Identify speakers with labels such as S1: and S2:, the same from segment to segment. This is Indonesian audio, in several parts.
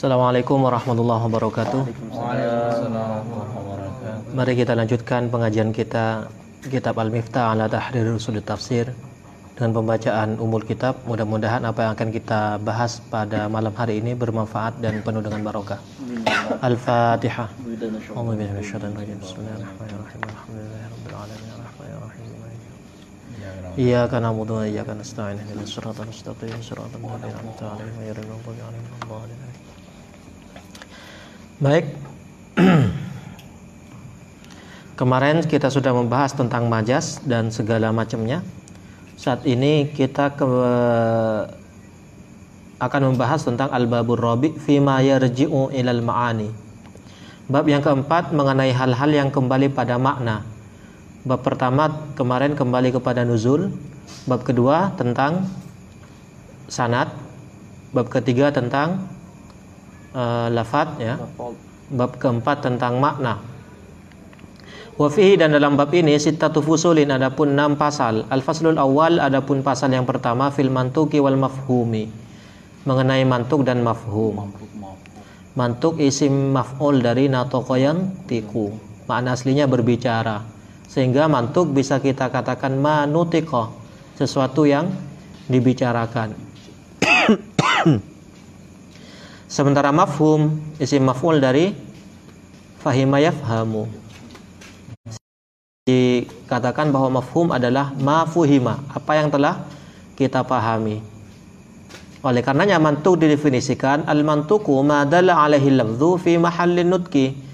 S1: Assalamualaikum warahmatullahi wabarakatuh. Mari kita lanjutkan pengajian kita Kitab Al-Miftah ala Tahrir Usul Tafsir dengan pembacaan umul kitab. Mudah-mudahan apa yang akan kita bahas pada malam hari ini bermanfaat dan penuh dengan barokah. Al-Fatihah. Bismillahirrahmanirrahim. Alhamdulillahirabbil alamin. Arrahmanirrahim. إياك نعبد وإياك نستعين اهدنا الصراط المستقيم صراط الذين أنعمت عليهم غير المغضوب عليهم ولا الضالين Baik. Kemarin kita sudah membahas tentang majas dan segala macamnya. Saat ini kita ke akan membahas tentang al-babur rabi fi ma yarji'u ilal ma'ani. Bab yang keempat mengenai hal-hal yang kembali pada makna. Bab pertama kemarin kembali kepada nuzul. Bab kedua tentang sanad. Bab ketiga tentang uh, lafat ya. Bab keempat tentang makna. Wafihi dan dalam bab ini sittatu fusulin adapun enam pasal. Al-faslul awal adapun pasal yang pertama fil mantuki wal mafhumi. Mengenai mantuk dan mafhum. Mantuk isim maf'ul dari natokoyan tiku. Makna aslinya berbicara sehingga mantuk bisa kita katakan manutiko sesuatu yang dibicarakan sementara mafhum isim maf'ul dari fahima yafhamu dikatakan bahwa mafhum adalah mafuhima apa yang telah kita pahami oleh karenanya mantuk didefinisikan al mantuku ma dalla alaihi lafdhu fi mahallin nutki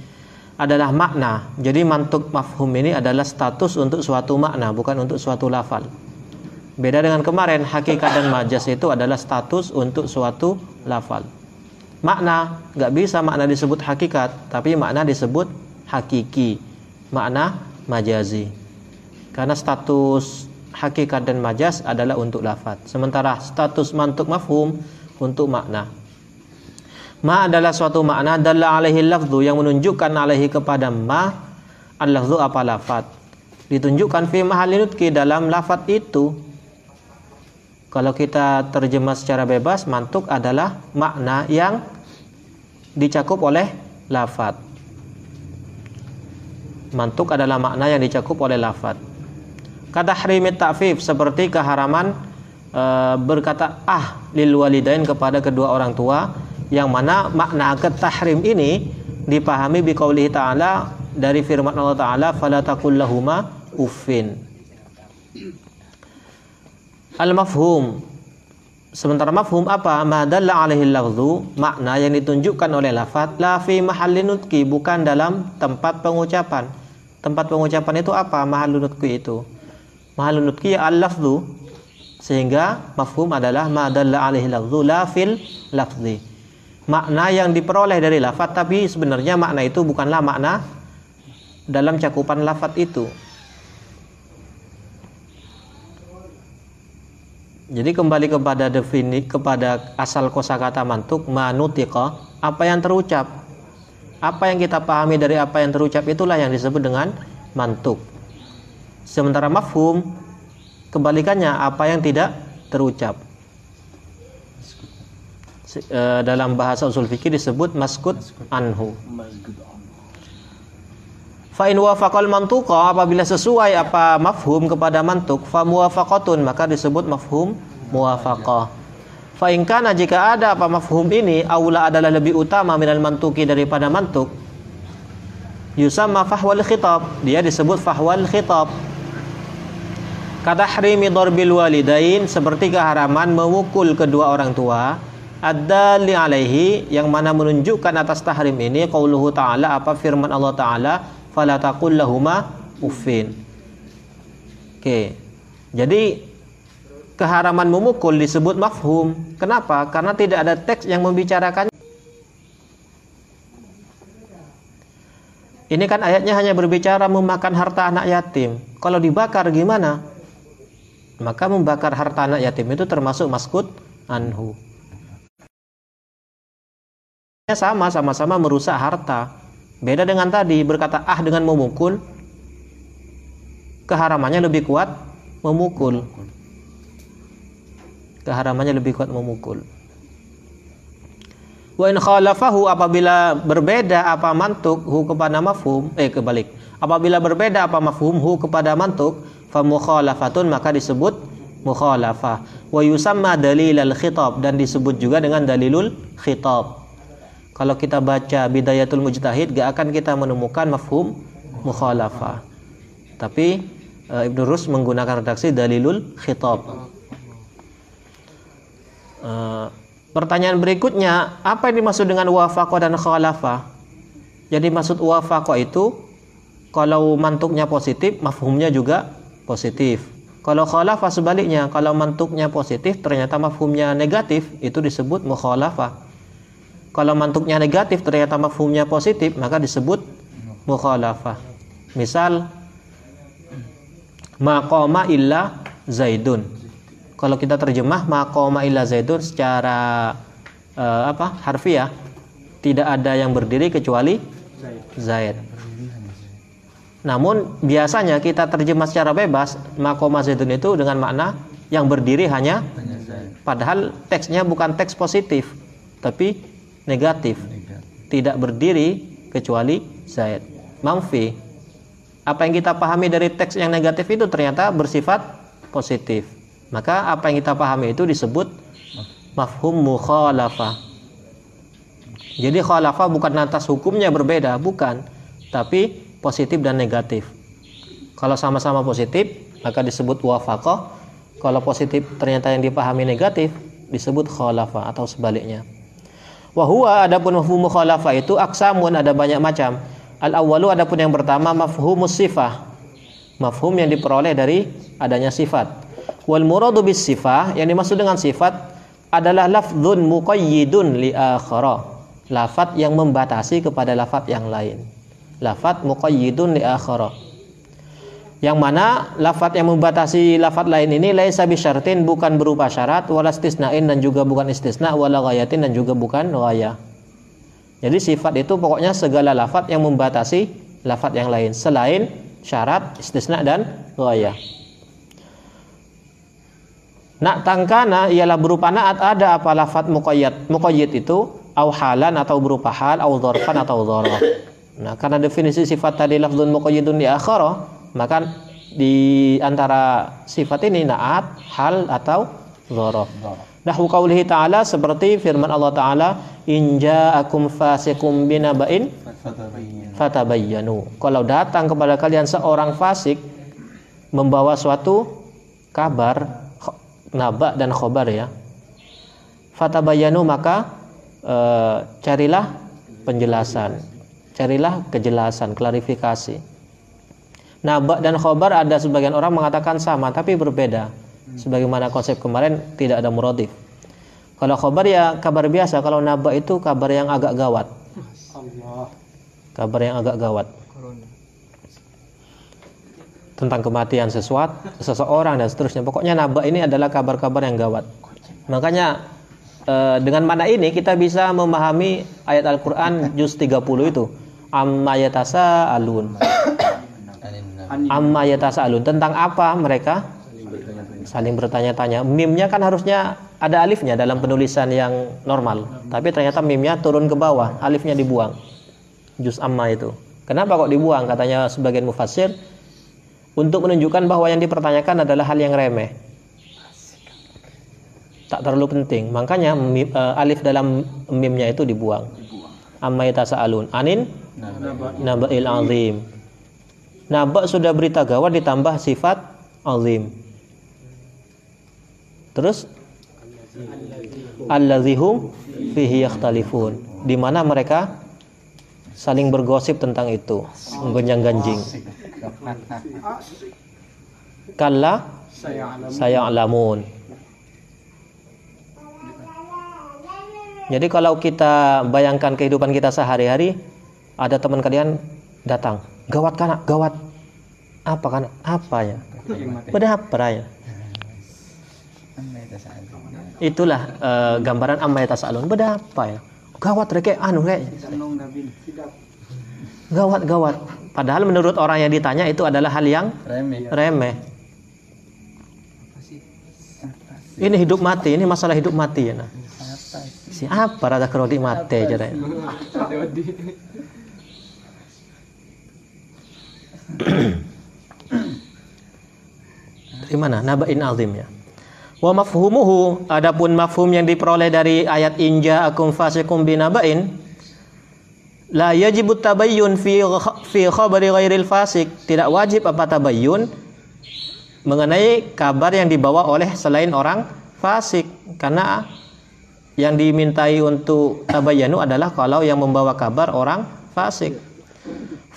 S1: adalah makna. Jadi mantuk mafhum ini adalah status untuk suatu makna, bukan untuk suatu lafal. Beda dengan kemarin, hakikat dan majas itu adalah status untuk suatu lafal. Makna, nggak bisa makna disebut hakikat, tapi makna disebut hakiki. Makna majazi. Karena status hakikat dan majas adalah untuk lafal. Sementara status mantuk mafhum untuk makna. Ma adalah suatu makna dalla alaihi lafzu yang menunjukkan alaihi kepada ma al-lafzu apa lafat. Ditunjukkan fi mahalinutki dalam lafat itu. Kalau kita terjemah secara bebas, mantuk adalah makna yang dicakup oleh lafat. Mantuk adalah makna yang dicakup oleh lafat. Kata harimit ta'fif seperti keharaman e, berkata ah lil walidain kepada kedua orang tua yang mana makna akad tahrim ini dipahami biqaulihi ta'ala dari firman Allah Ta'ala fala uffin al-mafhum sementara mafhum apa? Madalla alaihi lafzu makna yang ditunjukkan oleh lafaz la fi mahallin nutki bukan dalam tempat pengucapan. Tempat pengucapan itu apa? Mahallun nutki itu. Mahallun nutki ya al-lafzu. Sehingga mafhum adalah madalla alaihi lafzu la fil lafzi. Makna yang diperoleh dari lafat tapi sebenarnya makna itu bukanlah makna dalam cakupan lafat itu jadi kembali kepada defini kepada asal kosakata mantuk manutiqa apa yang terucap. Apa yang kita pahami dari apa yang terucap itulah yang disebut dengan mantuk. Sementara mafhum kebalikannya apa yang tidak terucap. Uh, dalam bahasa usul fikih disebut maskut anhu. Fa in wafaqal apabila sesuai apa mafhum kepada mantuk fa muwafaqatun maka disebut mafhum muwafaqah. Fa in kana jika ada apa mafhum ini aula adalah lebih utama minal mantuki daripada mantuk. Yusamma fahwal khitab dia disebut fahwal khitab. Kata hrimi darbil walidain seperti keharaman memukul kedua orang tua. Ad-dali alaihi yang mana menunjukkan atas tahrim ini qauluhu ta'ala apa firman Allah taala fala taqul lahuma uffin. Oke. Jadi keharaman memukul disebut mafhum. Kenapa? Karena tidak ada teks yang membicarakan Ini kan ayatnya hanya berbicara memakan harta anak yatim. Kalau dibakar gimana? Maka membakar harta anak yatim itu termasuk maskut anhu sama sama-sama merusak harta. Beda dengan tadi berkata ah dengan memukul keharamannya lebih kuat memukul. Keharamannya lebih kuat memukul. Wa in khalafahu apabila berbeda apa mantuk hu kepada mafhum eh kebalik. Apabila berbeda apa mafhum hu kepada mantuk fa mukhalafatun maka disebut mukhalafah. Wa yusamma dalilal khitab dan disebut juga dengan dalilul khitab. Kalau kita baca Bidayatul Mujtahid gak akan kita menemukan mafhum mukhalafah. Tapi uh, Ibnu Rus menggunakan redaksi dalilul khitab. Uh, Pertanyaan berikutnya, apa yang dimaksud dengan wafaqa dan khalafah? Jadi maksud wafaqa itu kalau mantuknya positif, mafhumnya juga positif. Kalau khalafah sebaliknya, kalau mantuknya positif ternyata mafhumnya negatif, itu disebut mukhalafah. Kalau mantuknya negatif ternyata mafhumnya positif, maka disebut mukhalafah. Misal maqama illa zaidun kalau kita terjemah maqama illa zaidun secara uh, apa harfiah tidak ada yang berdiri kecuali zaid. Namun biasanya kita terjemah secara bebas maqama zaidun itu dengan makna yang berdiri hanya padahal teksnya bukan teks positif tapi negatif. Tidak berdiri kecuali zaid. Mamfi. Apa yang kita pahami dari teks yang negatif itu ternyata bersifat positif. Maka apa yang kita pahami itu disebut mafhum mukhalafah. Jadi khalafah bukan atas hukumnya berbeda, bukan, tapi positif dan negatif. Kalau sama-sama positif, maka disebut wafaqah. Kalau positif ternyata yang dipahami negatif, disebut khalafah atau sebaliknya. Wahua adapun mafhum mukhalafah itu aksamun ada banyak macam. Al awalu adapun yang pertama mafhumus sifah. Mafhum yang diperoleh dari adanya sifat. Wal muradu bis sifah yang dimaksud dengan sifat adalah lafdzun muqayyidun li akhara. Lafat yang membatasi kepada lafat yang lain. Lafat muqayyidun li akhara. Yang mana lafat yang membatasi lafat lain ini laisa bisyartin bukan berupa syarat wala istisnain dan juga bukan istisna wala ghayatin dan juga bukan ghayah. Jadi sifat itu pokoknya segala lafat yang membatasi lafat yang lain selain syarat, istisna dan ghayah. Nak tangkana ialah berupa naat ada apa lafat muqayyad. Muqayyad itu au halan atau berupa hal au dzarfan atau dzaraf. Nah, karena definisi sifat tadi lafdzun muqayyidun di akhirah, maka di antara sifat ini naat, hal atau dzaraf. Nahwu qaulihi ta'ala seperti firman Allah taala, "In ja'akum fasikum binaba'in fatabayyanu." Kalau datang kepada kalian seorang fasik membawa suatu kabar naba dan khobar ya fatabayanu maka e, carilah penjelasan carilah kejelasan klarifikasi naba dan khobar ada sebagian orang mengatakan sama tapi berbeda sebagaimana konsep kemarin tidak ada muradif kalau khobar ya kabar biasa kalau naba itu kabar yang agak gawat kabar yang agak gawat tentang kematian sesuatu, seseorang dan seterusnya. Pokoknya naba ini adalah kabar-kabar yang gawat. Makanya eh, dengan mana ini kita bisa memahami ayat Al-Qur'an juz 30 itu. Amma yatasa alun. Amma yatasa alun. Tentang apa mereka saling bertanya-tanya. Mimnya kan harusnya ada alifnya dalam penulisan yang normal. Tapi ternyata mimnya turun ke bawah, alifnya dibuang. Juz amma itu. Kenapa kok dibuang? Katanya sebagian mufassir untuk menunjukkan bahwa yang dipertanyakan adalah hal yang remeh tak terlalu penting makanya uh, alif dalam mimnya itu dibuang amma yatasaalun anin naba'il azim naba sudah berita gawat ditambah sifat azim. Terus? Allazihum fihi yakhtalifun. Di mana mereka saling bergosip tentang itu menggonjang-ganjing Kalla saya alamun. Jadi kalau kita bayangkan kehidupan kita sehari-hari, ada teman kalian datang, gawat kan, gawat. Apa kan? Apa ya? Beda apa ya? Itulah uh, gambaran amma yatasaalun. Beda apa ya? Gawat reke anu rek. Gawat gawat. Padahal menurut orang yang ditanya itu adalah hal yang remeh. remeh. Ini hidup mati, ini masalah hidup mati ya. Nah. Siapa rada kerodi mate jadi. Dari mana? Naba'in azim ya. Wa mafhumuhu adapun mafhum yang diperoleh dari ayat inja akum fasikum binaba'in la yajibu tabayyun fi fi khabari ghairil fasik tidak wajib apa tabayyun mengenai kabar yang dibawa oleh selain orang fasik karena yang dimintai untuk tabayyanu adalah kalau yang membawa kabar orang fasik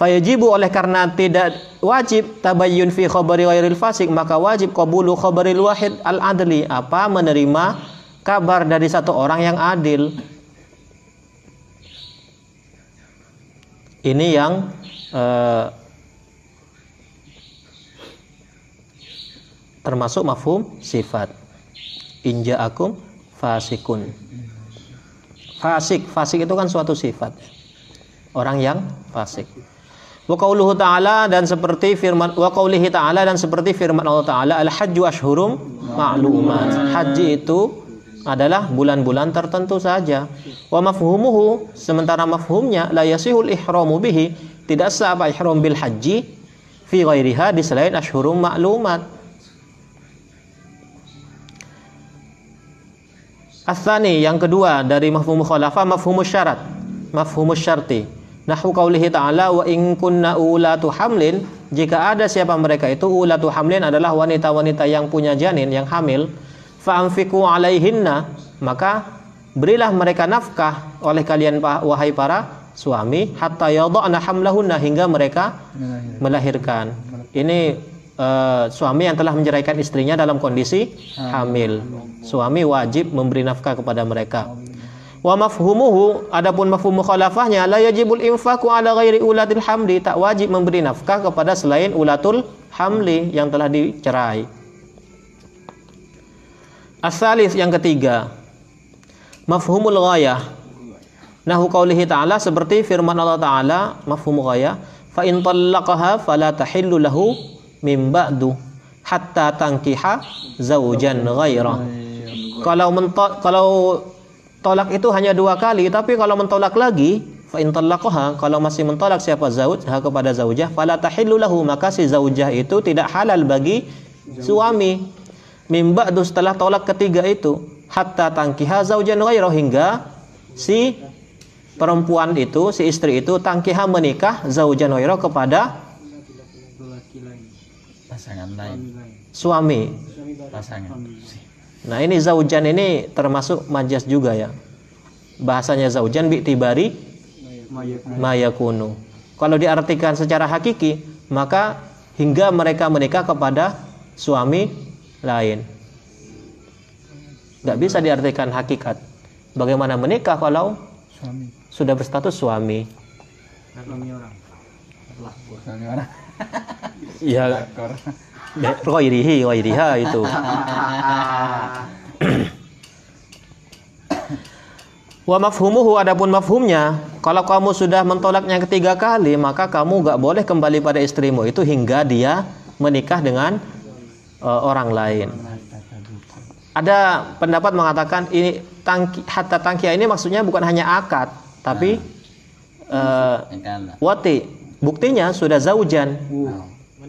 S1: Fayajibu oleh karena tidak wajib tabayyun fi khabari ghairil fasik maka wajib qabulu khabaril wahid al adli apa menerima kabar dari satu orang yang adil. Ini yang uh, termasuk mafhum sifat. Inja akum fasikun. Fasik, fasik itu kan suatu sifat. Orang yang fasik. Wa qauluhu ta'ala dan seperti firman wa qaulihi ta'ala dan seperti firman Allah taala al hajju ashhurum ma'lumat. Haji itu adalah bulan-bulan tertentu saja. Wa mafhumuhu sementara mafhumnya la yasihul ihramu bihi tidak sah apa ihram bil haji fi ghairiha di selain ashhurum ma'lumat. Asani yang kedua dari mafhum mukhalafah mafhumus syarat. Mafhumus syarti. Nahu qaulihi ta'ala wa in kunna ulatu hamlin jika ada siapa mereka itu ulatu hamlin adalah wanita-wanita yang punya janin yang hamil fa'amfiku alaihinna maka berilah mereka nafkah oleh kalian wahai para suami hatta yadhana hamlahunna hingga mereka melahirkan. Ini uh, suami yang telah menceraikan istrinya dalam kondisi hamil. Suami wajib memberi nafkah kepada mereka. Wa mafhumuhu adapun mafhum mukhalafahnya la yajibul infaku ala ghairi ulatil hamli tak wajib memberi nafkah kepada selain ulatul hamli yang telah dicerai. Asalis yang ketiga mafhumul ghayah. Nahu qaulihi ta'ala seperti firman Allah taala mafhum ghayah fa in talaqaha fala tahillu lahu min ba'du hatta tankiha zaujan ghairah. Kalau kalau tolak itu hanya dua kali tapi kalau mentolak lagi fa in kalau masih mentolak siapa zaujah kepada zaujah fala tahillu lahu maka si zaujah itu tidak halal bagi suami. Mimba setelah tolak ketiga itu hatta tangkiha zaujan ghairu hingga si perempuan itu si istri itu tangkiha menikah zaujan ghairu kepada pasangan lain. suami. Pasangan Nah ini zaujan ini termasuk majas juga ya. Bahasanya zaujan bi'tibari mayakunu. Kalau diartikan secara hakiki, maka hingga mereka menikah kepada suami lain. Gak bisa diartikan hakikat. Bagaimana menikah kalau suami. sudah berstatus suami? Suami orang. Suami orang. Ya, ghairihi ghairiha itu? Wa mafhumuhu adapun mafhumnya kalau kamu sudah mentolaknya ketiga kali maka kamu gak boleh kembali pada istrimu. Itu hingga dia menikah dengan uh, orang lain. Ada pendapat mengatakan ini tangki hatta tangkia ini maksudnya bukan hanya akad tapi uh, wati. Buktinya sudah zaujan.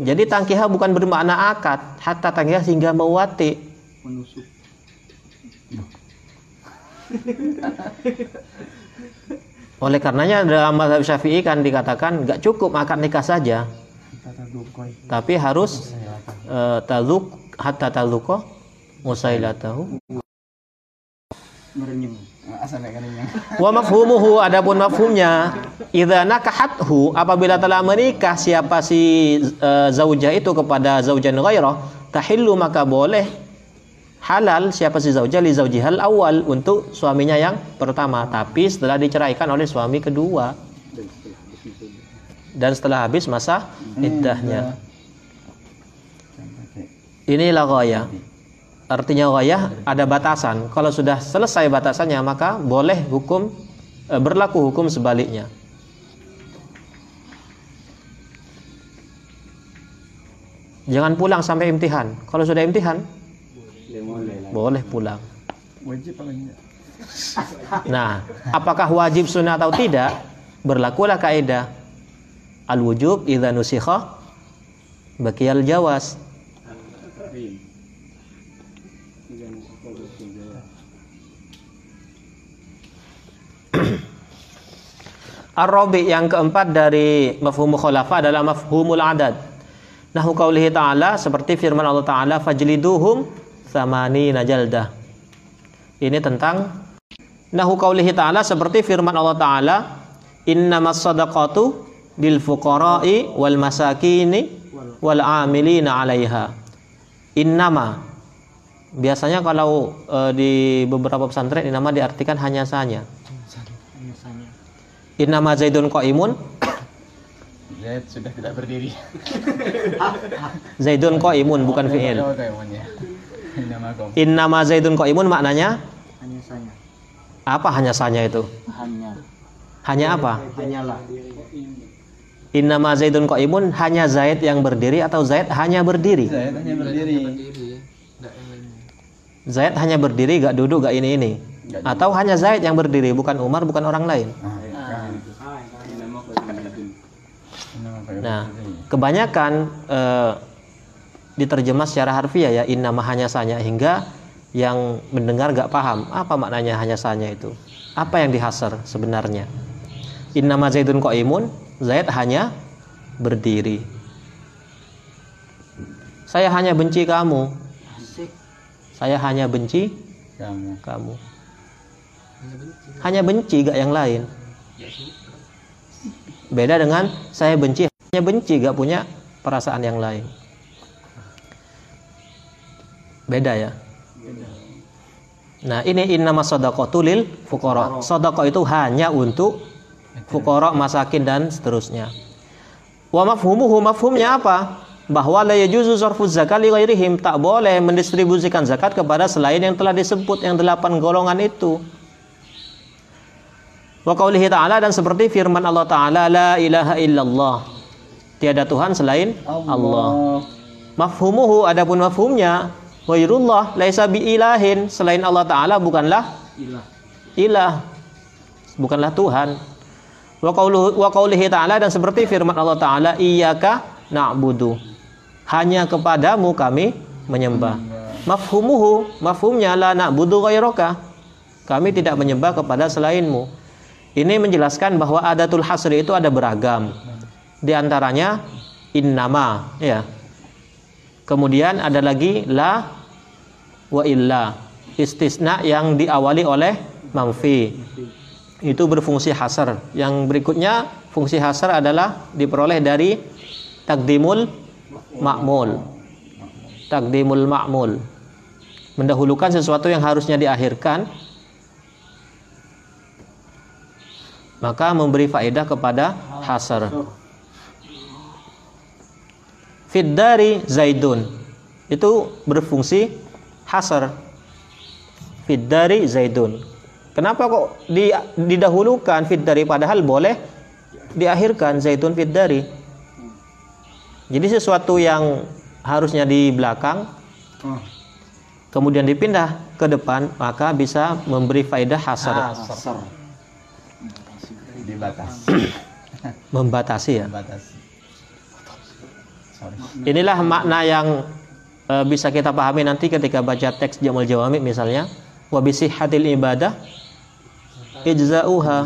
S1: Jadi tangkiha bukan bermakna akad, hatta tangkiha sehingga mewati. Menusuk. Oleh karenanya dalam mazhab Syafi'i kan dikatakan nggak cukup akad nikah saja. Tapi harus uh, taluk hatta taluko musailatahu. Merenyum. Wa mafhumuhu adapun mafhumnya idza nakahathu apabila telah menikah siapa si uh, zaujah itu kepada zaujan ghairah tahillu maka boleh halal siapa si zaujah li zaujihal awal untuk suaminya yang pertama. Tapi setelah diceraikan oleh suami kedua. Dan setelah habis masa iddahnya. inilah ghayah Artinya ghayah ada batasan. Kalau sudah selesai batasannya maka boleh hukum e, berlaku hukum sebaliknya. Jangan pulang sampai imtihan. Kalau sudah imtihan boleh, boleh pulang. Wajib? Nah, apakah wajib sunnah atau tidak? Berlakulah kaidah al-wujub idza nusikha bakiyal jawas. Ar-rabi yang keempat dari mafhum khulafa adalah mafhumul adad. Nahu qaulihi ta'ala seperti firman Allah Ta'ala fajliduhum samani najaldah. Ini tentang nahu qaulihi ta'ala seperti firman Allah Ta'ala innamas sadaqatu lil fuqara'i wal masakini wal amilina 'alaiha. Innama biasanya kalau e, di beberapa pesantren ini nama diartikan hanya saja Innama Zaidun qaimun.
S2: Zaid sudah tidak berdiri.
S1: Zaidun qaimun bukan fi'il.
S2: Ya.
S1: Innama Zaidun qaimun maknanya
S3: hanya saya.
S1: apa hanya sanya itu?
S3: Hanya.
S1: Hanya apa?
S3: Hanyalah.
S1: Innama Zaidun qaimun hanya Zaid yang berdiri atau Zaid hanya berdiri?
S2: Zaid hanya berdiri.
S1: Zaid hanya berdiri gak duduk gak ini ini. Atau hanya Zaid yang berdiri bukan Umar bukan orang lain.
S2: Ah,
S1: Nah, kebanyakan eh, diterjemah secara harfiah ya innama hanya sanya hingga yang mendengar gak paham apa maknanya hanya sanya itu. Apa yang dihasar sebenarnya? Innama Zaidun qaimun, Zaid hanya berdiri. Saya hanya benci kamu. Saya hanya benci
S2: kamu.
S1: kamu. Hanya benci gak yang lain. Beda dengan saya benci hanya benci gak punya perasaan yang lain. Beda ya. Nah ini innama sodako tulil fukoro. Sodako itu hanya untuk fukoro, masakin dan seterusnya. Wa mafhumuhu mafhumnya apa? Bahwa la yajuzu sarfu zakat li ghairihim tak boleh mendistribusikan zakat kepada selain yang telah disebut yang delapan golongan itu. Wa qaulihi ta'ala dan seperti firman Allah Ta'ala la ilaha illallah. Tiada Tuhan selain Allah. Mafhumuhu adapun mafhumnya wairullah laisa bi ilahin selain Allah Ta'ala bukanlah
S3: Ilah.
S1: ilah. Bukanlah Tuhan. Wa qauluhu wa qaulihi ta'ala dan seperti firman Allah Ta'ala iyyaka na'budu. Hanya kepadamu kami menyembah. Mafhumuhu mafhumnya la na'budu ghairaka. Kami tidak menyembah kepada selainmu. Ini menjelaskan bahwa adatul hasri itu ada beragam. Di antaranya innama ya. Kemudian ada lagi la wa illa. Istisna yang diawali oleh manfi. Itu berfungsi hasar. Yang berikutnya fungsi hasar adalah diperoleh dari takdimul ma'mul. Takdimul ma'mul. Mendahulukan sesuatu yang harusnya diakhirkan maka memberi faedah kepada hasar. Fiddari Zaidun itu berfungsi hasar. Fiddari Zaidun. Kenapa kok di, didahulukan fiddari padahal boleh diakhirkan Zaidun fiddari? Jadi sesuatu yang harusnya di belakang kemudian dipindah ke depan maka bisa memberi faedah hasar.
S3: Hasar.
S2: Dibatasi.
S1: Membatasi ya.
S2: Dibatasi.
S1: Inilah makna yang e, bisa kita pahami nanti ketika baca teks Jamul Jawami misalnya. Wa hadil ibadah ijza'uha.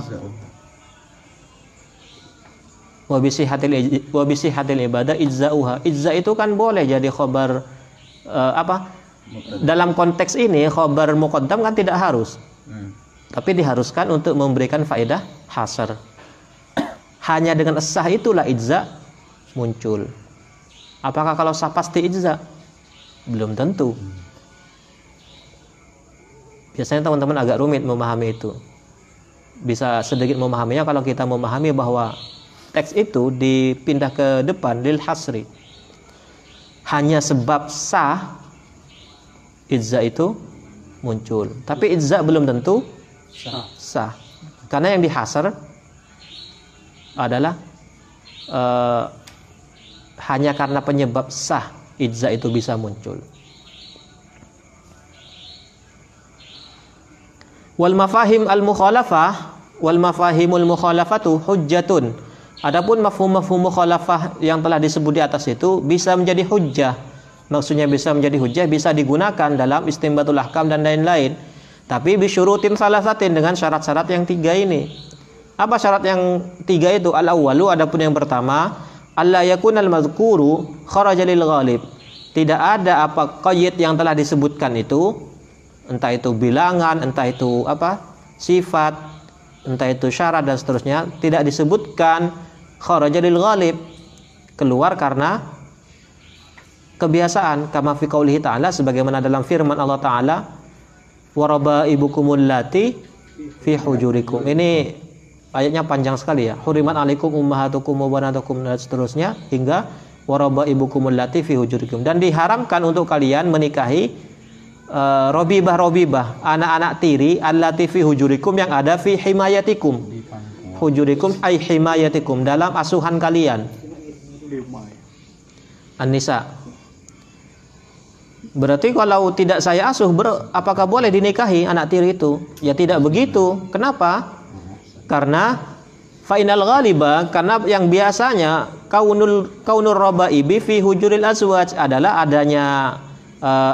S1: Wa hadil wa hadil ibadah ijza'uha. Ijza itu kan boleh jadi khobar e, apa? Dalam konteks ini khobar muqaddam kan tidak harus.
S2: Hmm.
S1: tapi diharuskan untuk memberikan faedah hasar. Hanya dengan sah itulah ijza muncul apakah kalau sah pasti ijza? Belum tentu. Biasanya teman-teman agak rumit memahami itu. Bisa sedikit memahaminya kalau kita memahami bahwa teks itu dipindah ke depan lil hasri. Hanya sebab sah ijza itu muncul. Tapi ijza belum tentu
S3: Sah.
S1: sah. Karena yang dihasar adalah eh, hanya karena penyebab sah ijza itu bisa muncul Wal mafahim al mukhalafah wal mafahimul mukhalafatu hujjatun. Adapun mafhum-mafhum mukhalafah yang telah disebut di atas itu bisa menjadi hujjah. Maksudnya bisa menjadi hujjah bisa digunakan dalam istimbatul ahkam dan lain-lain. Tapi bisyurutin salah satin dengan syarat-syarat yang tiga ini. Apa syarat yang tiga itu? Al awwalu adapun yang pertama, Allah yakunal mazkuru kharaja ghalib. Tidak ada apa qayyid yang telah disebutkan itu entah itu bilangan, entah itu apa? sifat, entah itu syarat dan seterusnya tidak disebutkan kharaja lil ghalib keluar karena kebiasaan kama fi qaulihi ta'ala sebagaimana dalam firman Allah taala waraba ibukumul lati fi hujurikum ini ayatnya panjang sekali ya hurimat alaikum ummahatukum wa banatukum dan seterusnya hingga waraba ibukumul lati fi hujurikum dan diharamkan untuk kalian menikahi uh, robibah robibah anak-anak tiri allati fi hujurikum yang ada fi himayatikum hujurikum ay himayatikum dalam asuhan kalian An-Nisa Berarti kalau tidak saya asuh ber, apakah boleh dinikahi anak tiri itu? Ya tidak begitu. Kenapa? Karena final ghaliba karena yang biasanya kaunul kaunur ibi fi hujuril azwaj adalah adanya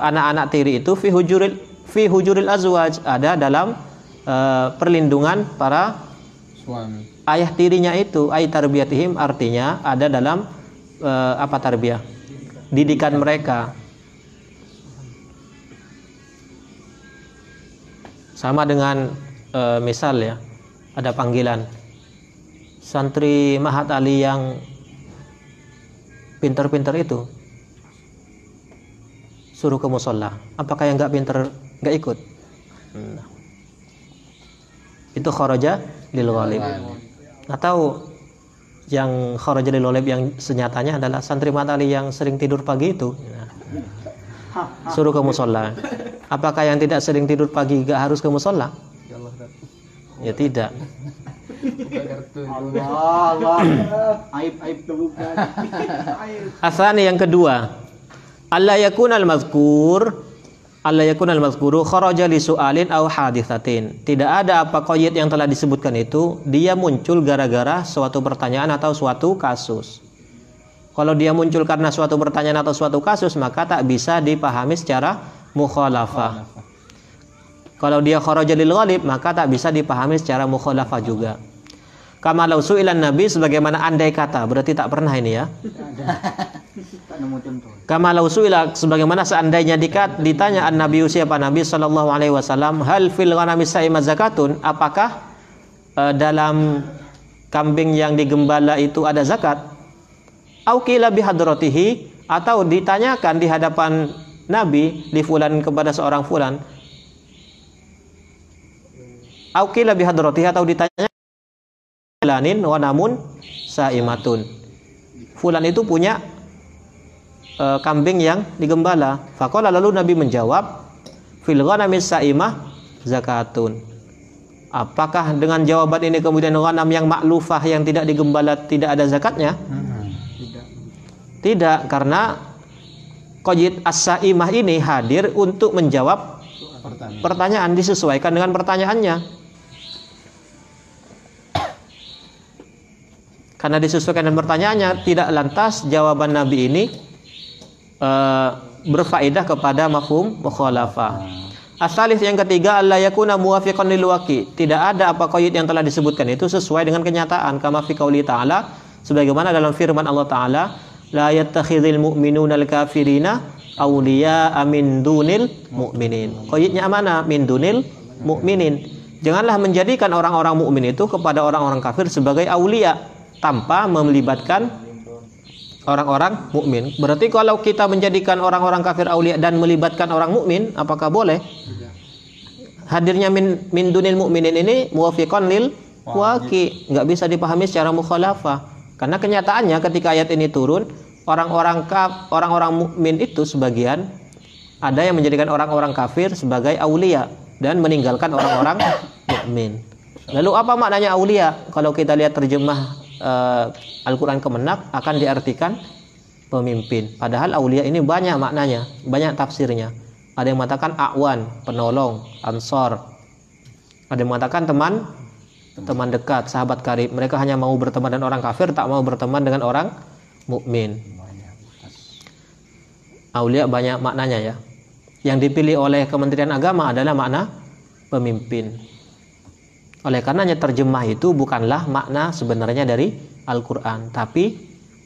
S1: anak-anak uh, tiri itu fi hujuril fi hujuril azwaj ada dalam uh, perlindungan para suami. Ayah tirinya itu ay tarbiyatihim artinya ada dalam uh, apa tarbiyah? Didikan mereka. Sama dengan uh, misal ya ada panggilan. Santri Mahat Ali yang pinter-pinter itu suruh ke musola. Apakah yang nggak pinter nggak ikut? Nah. itu kharaja lil ghalib. Atau yang kharaja lil ghalib yang senyatanya adalah santri Mahat Ali yang sering tidur pagi itu. Suruh ke musola. Apakah yang tidak sering tidur pagi nggak harus ke musola Ya tidak. Allah, Aib aib. Asani yang kedua. Allah yakun al mazkur Allah yakun al mazkuru kharaja li su'alin aw hadithatin. Tidak ada apa qayyid yang telah disebutkan itu dia muncul gara-gara suatu pertanyaan atau suatu kasus. Kalau dia muncul karena suatu pertanyaan atau suatu kasus maka tak bisa dipahami secara mukhalafah. Kalau dia kharaja lil ghalib maka tak bisa dipahami secara mukhalafah juga. Kama lau su'ilan nabi sebagaimana andai kata berarti tak pernah ini ya. Kama lau su'ila sebagaimana seandainya dikat ditanya an nabi siapa nabi sallallahu alaihi wasallam hal fil ghanami sa'ima zakatun apakah uh, dalam kambing yang digembala itu ada zakat? Au qila atau ditanyakan di hadapan Nabi di fulan kepada seorang fulan Aukila bihadratiha atau ditanya fulanin wa namun saimatun. Fulan itu punya e, kambing yang digembala. Faqala lalu Nabi menjawab fil saimah zakatun. Apakah dengan jawaban ini kemudian ghanam yang maklufah yang tidak digembala tidak ada zakatnya? Tidak. Tidak karena qayyid as-saimah ini hadir untuk menjawab pertanyaan. pertanyaan disesuaikan dengan pertanyaannya. Karena disesuaikan dengan pertanyaannya tidak lantas jawaban Nabi ini uh, berfaedah kepada mafhum mukhalafah. Asalis yang ketiga Allah yakuna muwafiqan lil. Tidak ada apa qaid yang telah disebutkan itu sesuai dengan kenyataan kama fi qauli ta'ala sebagaimana dalam firman Allah taala la yattakhidhul mu'minuna al-kafirina awliya min dunil mu'minin. Qaidnya mana? Min dunil mu'minin. Janganlah menjadikan orang-orang mukmin itu kepada orang-orang kafir sebagai aulia tanpa melibatkan orang-orang mukmin. Berarti kalau kita menjadikan orang-orang kafir aulia dan melibatkan orang mukmin, apakah boleh? Hadirnya min, min dunil mukminin ini muwafiqan lil waqi, nggak bisa dipahami secara mukhalafah. Karena kenyataannya ketika ayat ini turun, orang-orang orang-orang mukmin itu sebagian ada yang menjadikan orang-orang kafir sebagai aulia dan meninggalkan orang-orang mukmin. Lalu apa maknanya aulia? Kalau kita lihat terjemah uh, Al-Quran Kemenak akan diartikan pemimpin. Padahal aulia ini banyak maknanya, banyak tafsirnya. Ada yang mengatakan akwan, penolong, ansor. Ada yang mengatakan teman teman dekat, sahabat karib. Mereka hanya mau berteman dengan orang kafir, tak mau berteman dengan orang mukmin. Aulia banyak maknanya ya. Yang dipilih oleh Kementerian Agama adalah makna pemimpin. Oleh karenanya terjemah itu bukanlah makna sebenarnya dari Al-Qur'an, tapi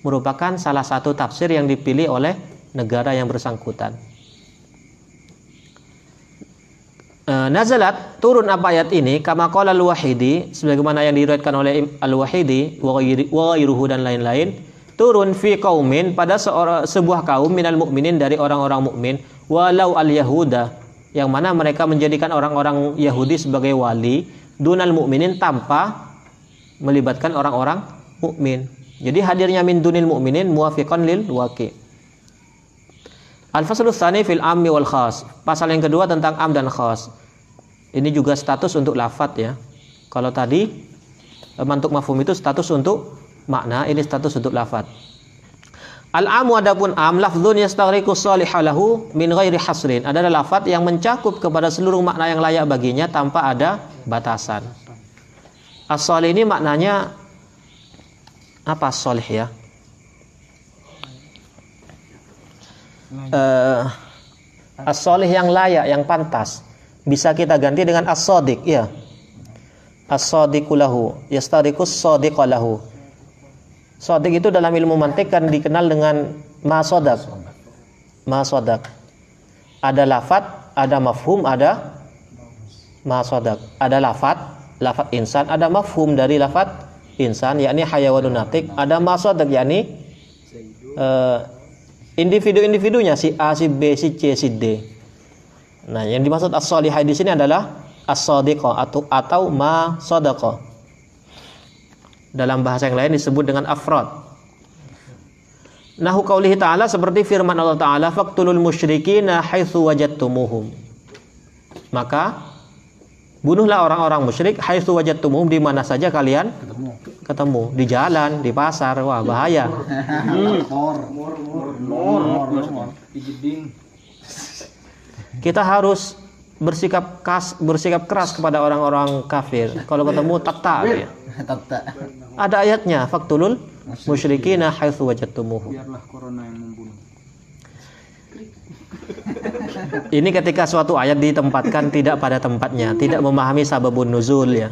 S1: merupakan salah satu tafsir yang dipilih oleh negara yang bersangkutan. Uh, nazalat turun apa ayat ini kama qala al-wahidi sebagaimana yang diriwayatkan oleh al-wahidi wa ghairuhu dan lain-lain turun fi qaumin pada seorang sebuah kaum minal mukminin dari orang-orang mukmin walau al-yahuda yang mana mereka menjadikan orang-orang Yahudi sebagai wali dunal mukminin tanpa melibatkan orang-orang mukmin. Jadi hadirnya min dunil mukminin muwafiqan lil waqi'. Al-faslu tsani fil ammi wal khas. Pasal yang kedua tentang am dan khas. Ini juga status untuk lafat ya. Kalau tadi mantuk mafhum itu status untuk makna, ini status untuk lafat. Al-amu adapun am lafdzun yastaghriqu salihalahu min ghairi hasrin. Adalah lafat yang mencakup kepada seluruh makna yang layak baginya tanpa ada batasan. As-salih ini maknanya apa solih ya? uh, as-solih yang layak, yang pantas. Bisa kita ganti dengan as-sadiq, ya. As-sadiqu lahu, yastariqus sadiqa Sadiq itu dalam ilmu mantik kan dikenal dengan ma sodak. Ma sodak. Ada lafat, ada mafhum, ada ma sodak. Ada lafat, lafat insan, ada mafhum dari lafat insan, yakni hayawanun natik. Ada ma sodak, yakni uh, individu-individunya si A, si B, si C, si D. Nah, yang dimaksud as-solihah di sini adalah as-sadiqah atau atau ma sadaqah. Dalam bahasa yang lain disebut dengan afrad. Nahu qaulihi ta'ala seperti firman Allah Ta'ala faqtulul musyrikina haitsu wajadtumuhum. Maka bunuhlah orang-orang musyrik haitsu wajadtumuhum di mana saja kalian ketemu. ketemu di jalan, di pasar. Wah, bahaya. Kita harus bersikap kas, bersikap keras kepada orang-orang kafir. Kalau ketemu tata ya. Ada ayatnya faktulul musyrikina haitsu wajadtumuhum.
S3: Biarlah corona yang membunuh.
S1: Ini ketika suatu ayat ditempatkan tidak pada tempatnya, tidak memahami sababun nuzul ya.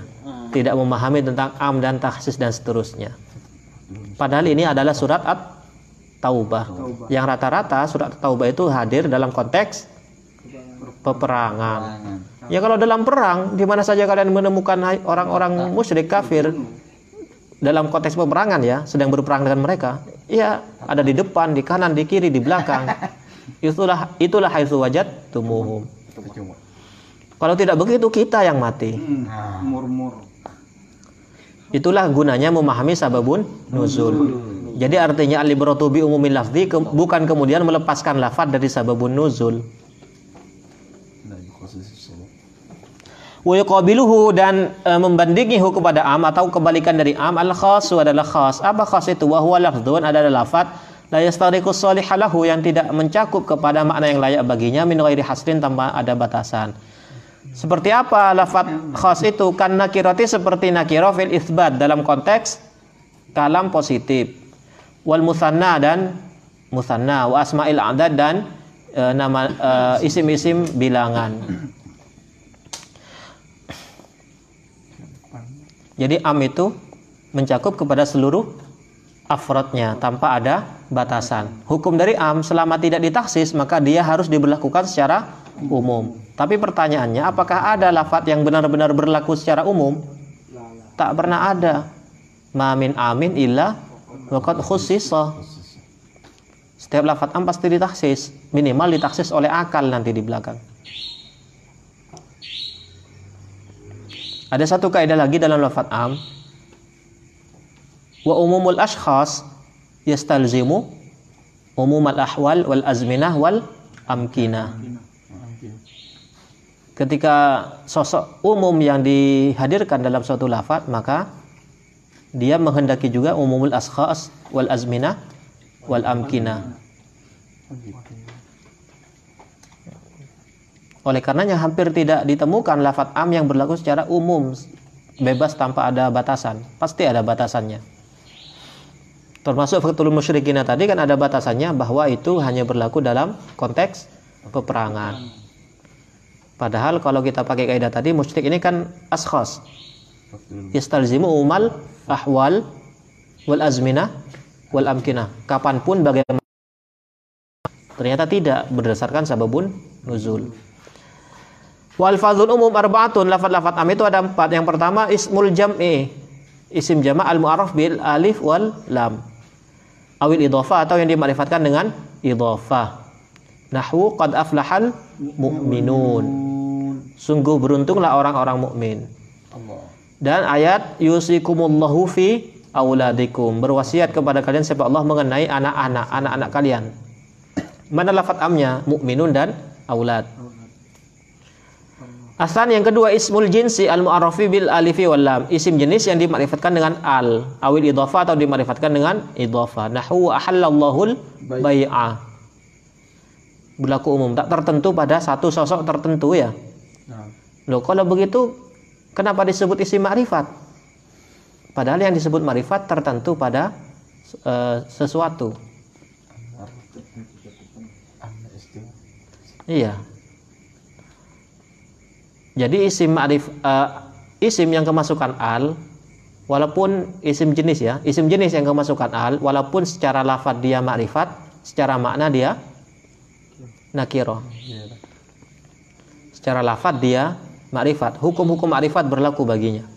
S1: Tidak memahami tentang am dan taksis dan seterusnya. Padahal ini adalah surat At-Taubah. Yang rata-rata surat Taubah itu hadir dalam konteks peperangan. Ya kalau dalam perang, di mana saja kalian menemukan orang-orang musyrik kafir dalam konteks peperangan ya, sedang berperang dengan mereka, ya ada di depan, di kanan, di kiri, di belakang. Itulah itulah haitsu wajad tumuhum. Kalau tidak begitu kita yang mati.
S3: Murmur.
S1: Itulah gunanya memahami sababun nuzul. Jadi artinya al-ibratu bi umumil lafzi ke, bukan kemudian melepaskan lafaz dari sababun nuzul. Wa yuqabiluhu dan e, membandingihu kepada am atau kebalikan dari am al khas adalah khas. Apa khas itu? Wa huwa lafdzun adalah lafaz la yastariqu salihalahu yang tidak mencakup kepada makna yang layak baginya min ghairi hasrin tanpa ada batasan. Seperti apa lafaz khas itu? Kan nakirati seperti nakiro fil isbat dalam konteks kalam positif. Wal musanna dan musanna wa asma'il adad dan e, nama e, isim-isim bilangan. Jadi am itu mencakup kepada seluruh afrodnya tanpa ada batasan. Hukum dari am selama tidak ditaksis maka dia harus diberlakukan secara umum. Tapi pertanyaannya apakah ada lafat yang benar-benar berlaku secara umum? Tak pernah ada. Mamin amin illa waqad khussisa. Setiap lafat am pasti ditaksis, minimal ditaksis oleh akal nanti di belakang. Ada satu kaidah lagi dalam lafat am. Wa umumul ashkhas yastalzimu umum al ahwal wal azminah wal amkinah. Ketika sosok umum yang dihadirkan dalam suatu lafat maka dia menghendaki juga umumul ashkhas wal azminah wal amkinah. Oleh karenanya hampir tidak ditemukan lafat am yang berlaku secara umum, bebas tanpa ada batasan. Pasti ada batasannya. Termasuk fatul musyrikin tadi kan ada batasannya bahwa itu hanya berlaku dalam konteks peperangan. Padahal kalau kita pakai kaidah tadi musyrik ini kan askhas. Yastalzimu umal ahwal wal azminah wal amkinah. Kapan pun bagaimana ternyata tidak berdasarkan sababun nuzul. Wal fadhul umum arbaatun lafat-lafat am itu ada empat. Yang pertama ismul jam'i isim jama' al mu'arraf bil alif wal lam awil idhofah atau yang dimarifatkan dengan idhofah. Nahwu qad aflahal mu'minun. Sungguh beruntunglah orang-orang mukmin. Dan ayat yusikumullahu fi auladikum. Berwasiat kepada kalian siapa Allah mengenai anak-anak, anak-anak kalian. Mana lafat amnya? Mukminun dan aulad. Asan yang kedua ismul jinsi al mu'arrafi bil alifi wal lam. Isim jenis yang dimarifatkan dengan al, awil idhafa atau dimarifatkan dengan idhafa. Nahwu ahallallahul bai'a. Berlaku umum, tak tertentu pada satu sosok tertentu ya. Loh, kalau begitu kenapa disebut isim ma'rifat? Padahal yang disebut ma'rifat tertentu pada uh, sesuatu. Iya. Jadi isim ma'rif uh, isim yang kemasukan al walaupun isim jenis ya, isim jenis yang kemasukan al walaupun secara lafad dia ma'rifat, secara makna dia nakiro. Secara lafad dia ma'rifat. Hukum-hukum ma'rifat berlaku baginya.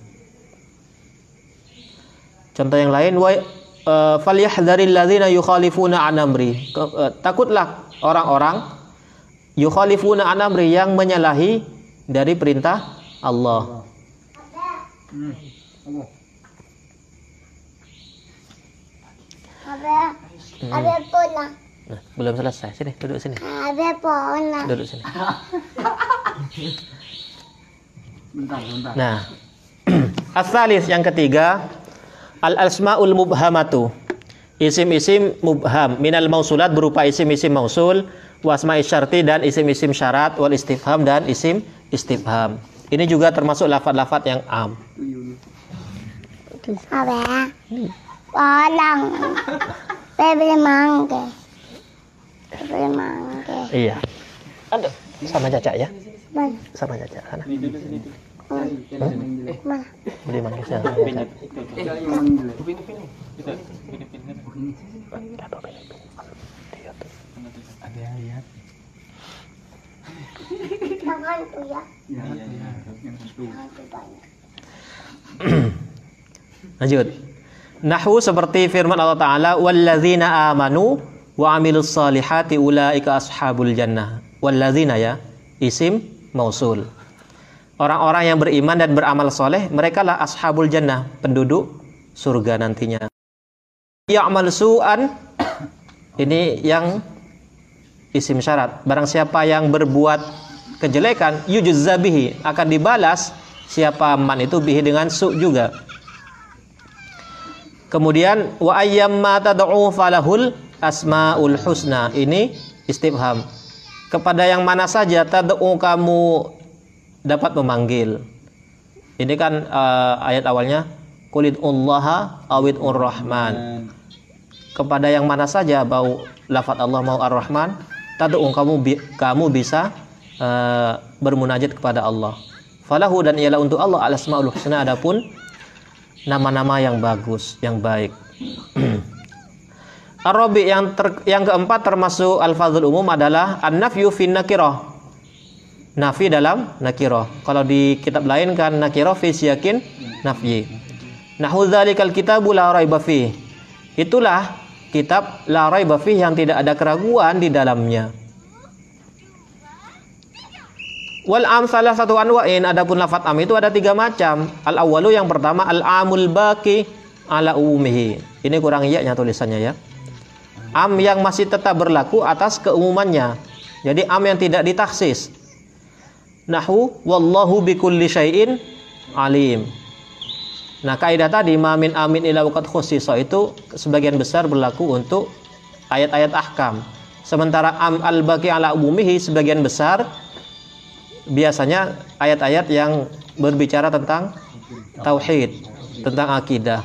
S1: Contoh yang lain wa uh, falyahdharil ladzina yukhalifuna an amri. Uh, takutlah orang-orang yukhalifuna an amri yang menyalahi dari perintah Allah. Hmm. Nah, belum selesai. Sini, duduk sini. Duduk sini.
S3: Bentar, bentar.
S1: Nah, asalis yang ketiga, al asmaul mubhamatu. Isim-isim mubham minal mausulat berupa isim-isim mausul, wasma isyarti dan isim-isim syarat, wal istifham dan isim istifham. Ini juga termasuk lafat-lafat yang am.
S4: Apa? Walang. Bebeli mangke. Bebeli mangke.
S1: Iya. Aduh, sama Caca ya. Sama Caca sana.
S4: Mana?
S1: Beli mangga sana. Caca.
S2: Yang lihat.
S4: Yang hantu ya.
S3: Ya, ya, ya. Yang satu.
S1: Lanjut. Nahwu seperti firman Allah Ta'ala Walladzina amanu wa amilus salihati ulaika ashabul jannah Walladzina ya Isim mausul Orang-orang yang beriman dan beramal soleh Mereka lah ashabul jannah Penduduk surga nantinya Ya'mal su'an Ini yang Isim syarat Barang siapa yang berbuat kejelekan Yujuzzabihi Akan dibalas Siapa man itu bihi dengan su' juga Kemudian wa ayyamma tad'u falahul asmaul husna. Ini istifham. Kepada yang mana saja tad'u kamu dapat memanggil. Ini kan uh, ayat awalnya kulit ullaha awid rahman. Kepada yang mana saja bau lafat Allah mau ar-Rahman, tad'u kamu bi, kamu bisa uh, bermunajat kepada Allah. Falahu dan ialah untuk Allah al-asmaul husna adapun nama-nama yang bagus, yang baik. Arabi yang ter, yang keempat termasuk al-fadhul umum adalah an-nafyu fin nakirah. Nafi dalam nakirah. Kalau di kitab lain kan nakirah fi siyakin nafyi. Nahu dzalikal kitabu la raiba fi. Itulah kitab la raiba yang tidak ada keraguan di dalamnya. Wal am salah satu anwa'in adapun lafat am itu ada tiga macam. Al awalu yang pertama al amul baki ala umumihi. Ini kurang iyaknya tulisannya ya. Am yang masih tetap berlaku atas keumumannya. Jadi am yang tidak ditaksis. Nahu wallahu bikulli syai'in alim. Nah, kaidah tadi mamin amin ila waqad khussisa itu sebagian besar berlaku untuk ayat-ayat ahkam. Sementara am al baki ala umumihi sebagian besar biasanya ayat-ayat yang berbicara tentang tauhid, tentang akidah.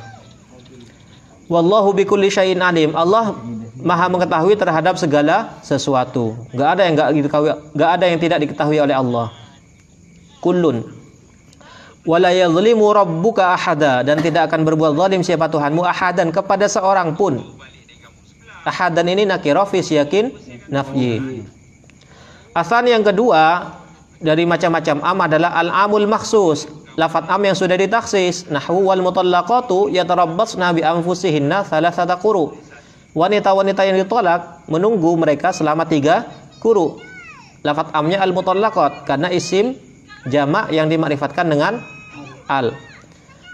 S1: Wallahu bikulli syai'in alim. Allah Maha mengetahui terhadap segala sesuatu. Gak ada yang gak diketahui, gak ada yang tidak diketahui oleh Allah. Kullun. Wala yadhlimu rabbuka ahada dan tidak akan berbuat zalim siapa Tuhanmu ahadan kepada seorang pun. Ahadan ini nakirah fi siyakin nafyi. Asan yang kedua dari macam-macam am adalah al-amul maksus. Lafat am yang sudah ditaksis. Nahwu wal mutallaqatu yatarabbasna bi anfusihinna thalathata quru. Wanita-wanita yang ditolak menunggu mereka selama tiga kuru. Lafat amnya al mutallaqat karena isim jamak yang dimakrifatkan dengan al.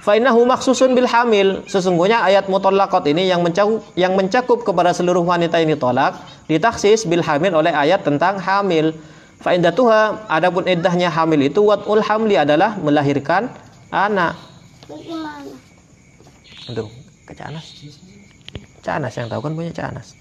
S1: Fainahu maksusun bil hamil. Sesungguhnya ayat mutallaqat ini yang mencakup yang mencakup kepada seluruh wanita yang ditolak ditaksis bil hamil oleh ayat tentang hamil. Fa iddatuha adapun iddahnya hamil itu watul hamli adalah melahirkan anak. Aduh, ke Canas. Canas yang tahu kan punya Canas.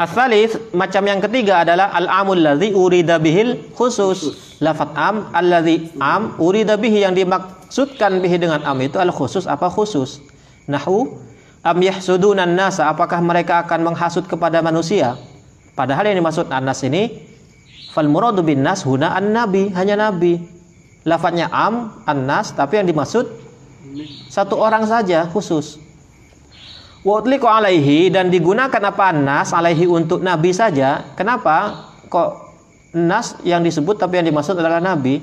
S1: Asalis macam yang ketiga adalah al-amul ladzi urida bihil khusus. Lafat am alladzi am urida bihi yang dimaksudkan bihi dengan am itu al khusus apa khusus? Nahu am yahsudunan nasa apakah mereka akan menghasut kepada manusia? Padahal yang dimaksud anas ini fal muradu bin nas huna an nabi hanya nabi. Lafadznya am an-nas tapi yang dimaksud satu orang saja khusus. Wa'utliku alaihi dan digunakan apa nas alaihi untuk nabi saja. Kenapa kok nas yang disebut tapi yang dimaksud adalah nabi?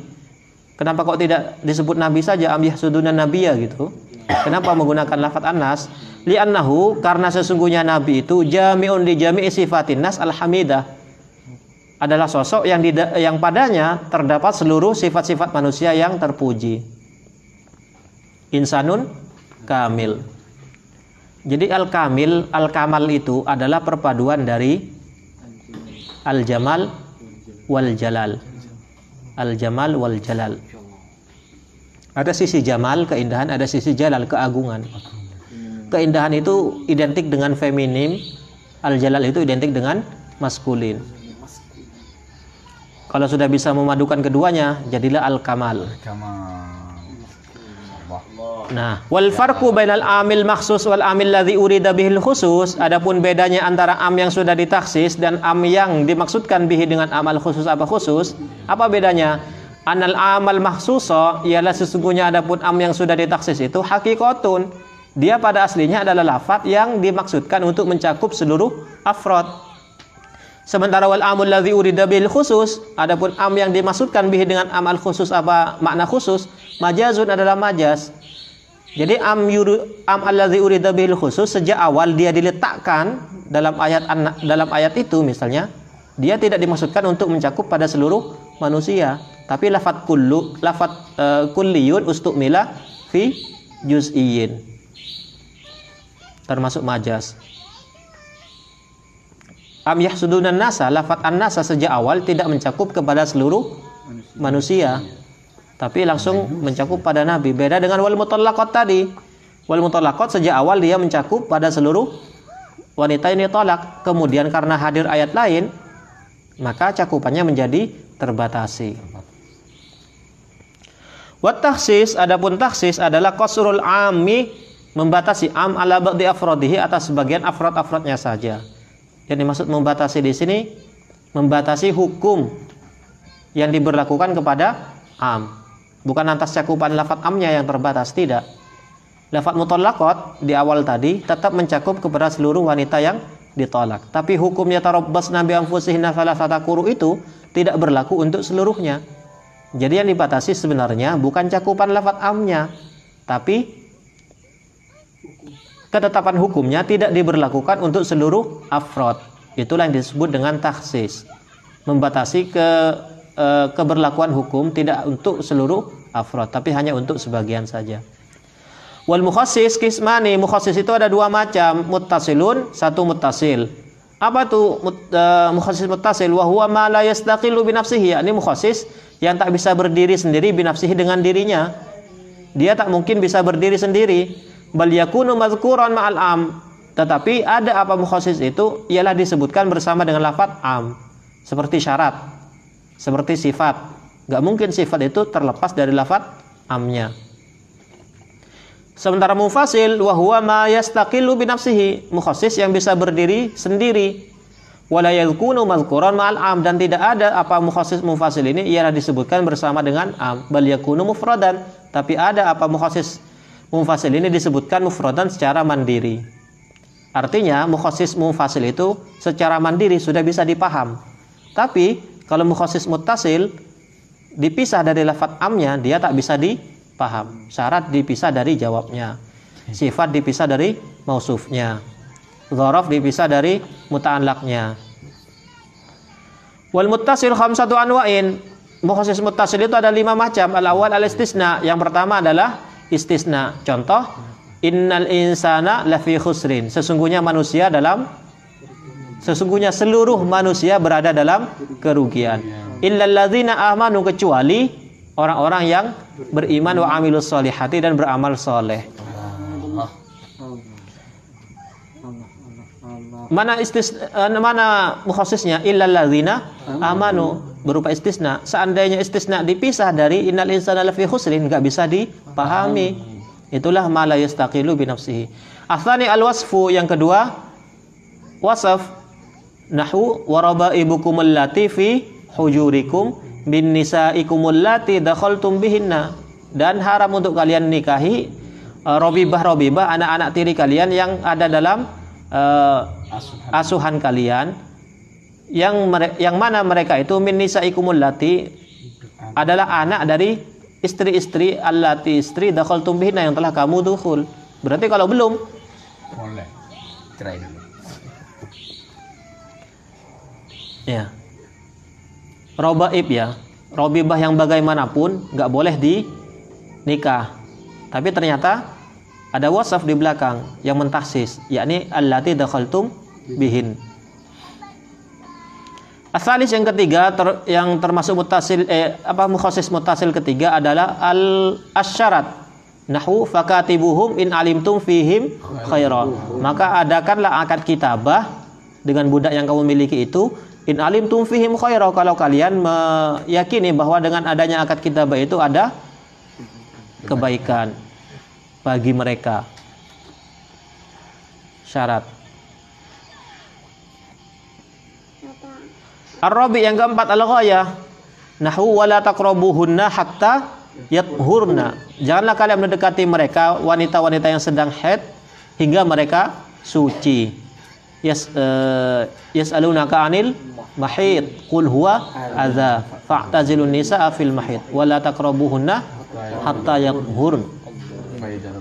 S1: Kenapa kok tidak disebut nabi saja am yahsuduna nabiyya gitu? Kenapa menggunakan lafaz anas? Li'annahu karena sesungguhnya nabi itu jami'un li jami'i sifatin nas alhamidah adalah sosok yang yang padanya terdapat seluruh sifat-sifat manusia yang terpuji. Insanun kamil. Jadi al-kamil, al-kamal itu adalah perpaduan dari al-jamal wal jalal. Al-jamal wal jalal. Ada sisi jamal, keindahan, ada sisi jalal, keagungan. Keindahan itu identik dengan feminim, al-jalal itu identik dengan maskulin. Kalau sudah bisa memadukan keduanya, jadilah al-kamal.
S2: Kamal.
S1: Nah, wal farqu bainal amil maksus wal amil ladzi urida bihil khusus, adapun bedanya antara am yang sudah ditaksis dan am yang dimaksudkan bihi dengan amal khusus apa khusus? Apa bedanya? Anal amal maksuso ialah sesungguhnya adapun am yang sudah ditaksis itu hakikatun. Dia pada aslinya adalah lafat yang dimaksudkan untuk mencakup seluruh afrod. Sementara wal amul ladzi urida bil khusus, adapun am yang dimaksudkan bihi dengan amal khusus apa makna khusus, majazun adalah majaz. Jadi am yuru, am alladzi urida bil khusus sejak awal dia diletakkan dalam ayat dalam ayat itu misalnya, dia tidak dimaksudkan untuk mencakup pada seluruh manusia, tapi lafat kullu, lafat uh, kulliyun ustumila fi juz'iyyin. Termasuk majaz. Am yahsudunan nasa, lafat an-nasa sejak awal tidak mencakup kepada seluruh manusia. Tapi langsung mencakup pada nabi. Beda dengan wal mutallaqat tadi. Wal mutallaqat sejak awal dia mencakup pada seluruh wanita ini tolak. Kemudian karena hadir ayat lain, maka cakupannya menjadi terbatasi. Wat taksis, adapun taksis adalah qasrul ami membatasi am ala ba'di afrodihi atas sebagian afrod-afrodnya saja. Yang dimaksud membatasi di sini membatasi hukum yang diberlakukan kepada am. Bukan atas cakupan lafat amnya yang terbatas, tidak. Lafat mutallaqat di awal tadi tetap mencakup kepada seluruh wanita yang ditolak. Tapi hukumnya tarabbas nabi anfusihinna salasata quru itu tidak berlaku untuk seluruhnya. Jadi yang dibatasi sebenarnya bukan cakupan lafat amnya, tapi ketetapan hukumnya tidak diberlakukan untuk seluruh afrod. Itulah yang disebut dengan taksis. Membatasi ke e, keberlakuan hukum tidak untuk seluruh afrod, tapi hanya untuk sebagian saja. Wal mukhassis kismani, mukhassis itu ada dua macam, muttasilun, satu muttasil. Apa tuh mut, uh, mukhassis muttasil? Wa huwa ma la yastaqilu bi nafsihi. Ini mukhassis yang tak bisa berdiri sendiri bi nafsihi dengan dirinya. Dia tak mungkin bisa berdiri sendiri. Bal yakunu mazkuran ma'al am. Tetapi ada apa mukhasis itu ialah disebutkan bersama dengan lafat am. Seperti syarat, seperti sifat. Gak mungkin sifat itu terlepas dari lafat amnya. Sementara mufasil wahwa ma yastaqilu binafsihi. Mukhasis yang bisa berdiri sendiri. Wala yakunu mazkuran ma'al am dan tidak ada apa mukhasis mufasil ini ialah disebutkan bersama dengan am bal yakunu mufradan tapi ada apa mukhasis mufasil ini disebutkan mufradan secara mandiri. Artinya mukhasis mufasil itu secara mandiri sudah bisa dipaham. Tapi kalau mukhasis muttasil dipisah dari lafat amnya dia tak bisa dipaham. Syarat dipisah dari jawabnya. Sifat dipisah dari mausufnya. Dzaraf dipisah dari muta'allaqnya. Wal muttasil khamsatu anwa'in. Mukhasis muttasil itu ada lima macam. Al awal al istisna. Yang pertama adalah istisna. Contoh, innal insana lafi khusrin. Sesungguhnya manusia dalam sesungguhnya seluruh manusia berada dalam kerugian. Illal ladzina amanu kecuali orang-orang yang beriman wa amilus solihati dan beramal soleh. Mana istis eh, mana mukhasisnya illal ladzina amanu berupa istisna. Seandainya istisna dipisah dari innal insana lafi khusrin enggak bisa dipahami. Itulah ma la yastaqilu bi nafsihi. Atsani al wasfu yang kedua wasaf nahu waraba ibukum allati fi hujurikum bin nisaikum allati dakhaltum bihinna dan haram untuk kalian nikahi uh, robibah robibah anak-anak tiri kalian yang ada dalam uh, asuhan kalian yang mere- yang mana mereka itu min nisaikumul lati adalah anak dari istri-istri allati istri dakhaltum bihinna yang telah kamu dukhul. Berarti kalau belum
S2: Boleh. Cerai dulu.
S1: Ya. Robaib ya. Robibah yang bagaimanapun nggak boleh di nikah. Tapi ternyata ada wasaf di belakang yang mentahsis, yakni allati dakhaltum bihin. Asalis yang ketiga ter- yang termasuk mutasil eh, apa mukhasis mutasil ketiga adalah al asyarat nahu fakatibuhum in alimtum fihim khaira maka adakanlah akad kitabah dengan budak yang kamu miliki itu in alimtum fihim khaira kalau kalian meyakini bahwa dengan adanya akad kitabah itu ada kebaikan bagi mereka syarat Ar-Rabi yang keempat al-ghayah. Nahu wala taqrabuhunna hatta yathurna. Janganlah kalian mendekati mereka wanita-wanita yang sedang haid hingga mereka suci. Yas uh, yas'alunaka 'anil mahid qul huwa adza fa'tazilun nisaa fil mahid wala taqrabuhunna hatta yathurn.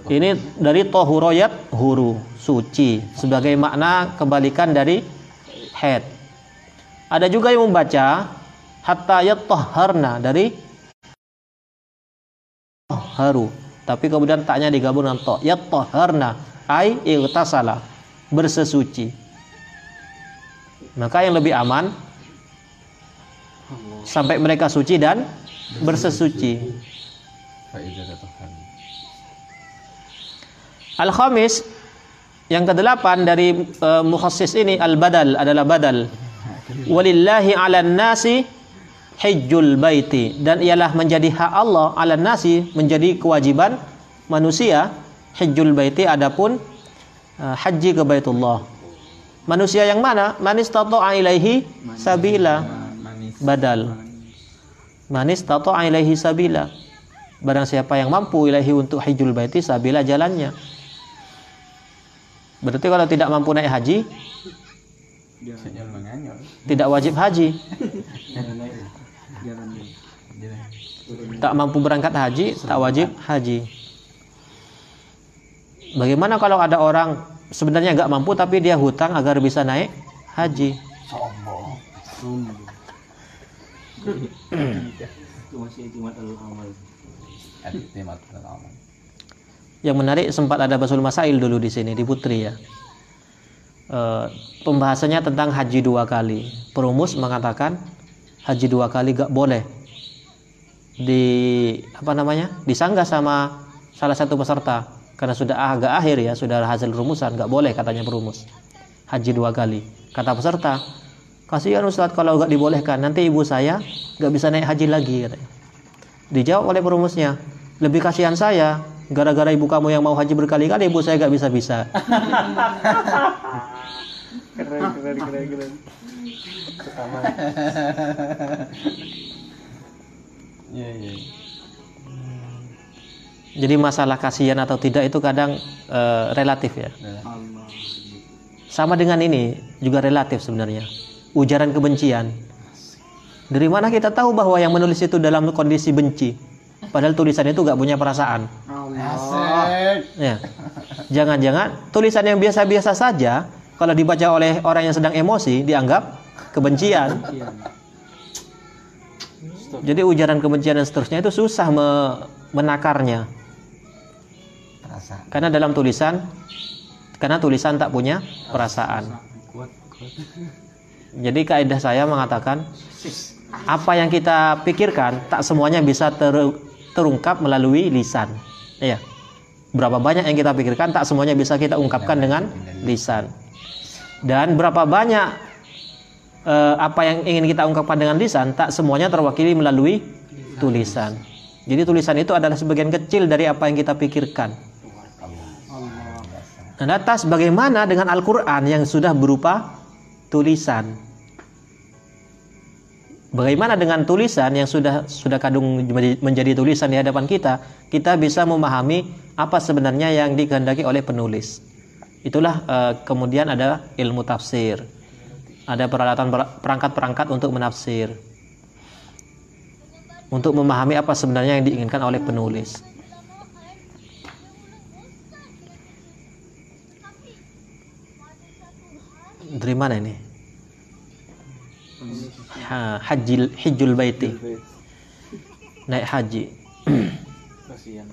S1: Ini dari tohuroyat huru suci sebagai makna kebalikan dari haid. Ada juga yang membaca hatta yatahharna dari haru. Tapi kemudian taknya digabung dengan to. Yatahharna ai igtasala bersesuci. Maka yang lebih aman sampai mereka suci dan bersesuci. Al-khamis yang kedelapan dari uh, ini al-badal adalah badal walillahi 'alan nasi hajjul baiti dan ialah menjadi hak Allah 'alan nasi menjadi kewajiban manusia hajjul baiti adapun uh, haji ke Baitullah. Manusia yang mana? Man istata'a ilaihi sabila. Badal. Man istata'a ilaihi sabila. Barang siapa yang mampu ilahi untuk hajjul baiti sabila jalannya. Berarti kalau tidak mampu naik haji, tidak wajib haji. Tak mampu berangkat haji, tak wajib haji. Bagaimana kalau ada orang sebenarnya nggak mampu tapi dia hutang agar bisa naik haji? Yang menarik sempat ada basul masail dulu di sini di Putri ya. E, pembahasannya tentang haji dua kali. Perumus mengatakan haji dua kali gak boleh di apa namanya disanggah sama salah satu peserta karena sudah agak akhir ya sudah hasil rumusan nggak boleh katanya perumus. Haji dua kali. Kata peserta kasihan Ustadz kalau nggak dibolehkan nanti ibu saya nggak bisa naik haji lagi katanya. Dijawab oleh perumusnya lebih kasihan saya gara-gara ibu kamu yang mau haji berkali-kali ibu saya nggak bisa-bisa.
S3: Keren, keren, keren, keren.
S2: Iya, iya.
S1: Jadi masalah kasihan atau tidak itu kadang eh, relatif ya. Sama dengan ini juga relatif sebenarnya. Ujaran kebencian. Dari mana kita tahu bahwa yang menulis itu dalam kondisi benci? Padahal tulisan itu nggak punya perasaan.
S2: Asik.
S1: ya. Jangan-jangan tulisan yang biasa-biasa saja kalau dibaca oleh orang yang sedang emosi dianggap kebencian. Jadi ujaran kebencian dan seterusnya itu susah me- menakarnya Karena dalam tulisan karena tulisan tak punya perasaan. Jadi kaidah saya mengatakan apa yang kita pikirkan tak semuanya bisa ter- terungkap melalui lisan. Iya. Berapa banyak yang kita pikirkan tak semuanya bisa kita ungkapkan dengan lisan. Dan berapa banyak eh, apa yang ingin kita ungkapkan dengan lisan tak semuanya terwakili melalui tulisan. Jadi tulisan itu adalah sebagian kecil dari apa yang kita pikirkan. Nah, atas bagaimana dengan Al-Quran yang sudah berupa tulisan? Bagaimana dengan tulisan yang sudah sudah kadung menjadi- menjadi tulisan di hadapan kita? Kita bisa memahami apa sebenarnya yang dikehendaki oleh penulis. Itulah eh, kemudian ada ilmu tafsir. Ada peralatan perangkat-perangkat untuk menafsir. Untuk memahami apa sebenarnya yang diinginkan oleh penulis. Dari mana ini? Ha, hajil hijul baiti. Naik haji.
S3: Kasihan.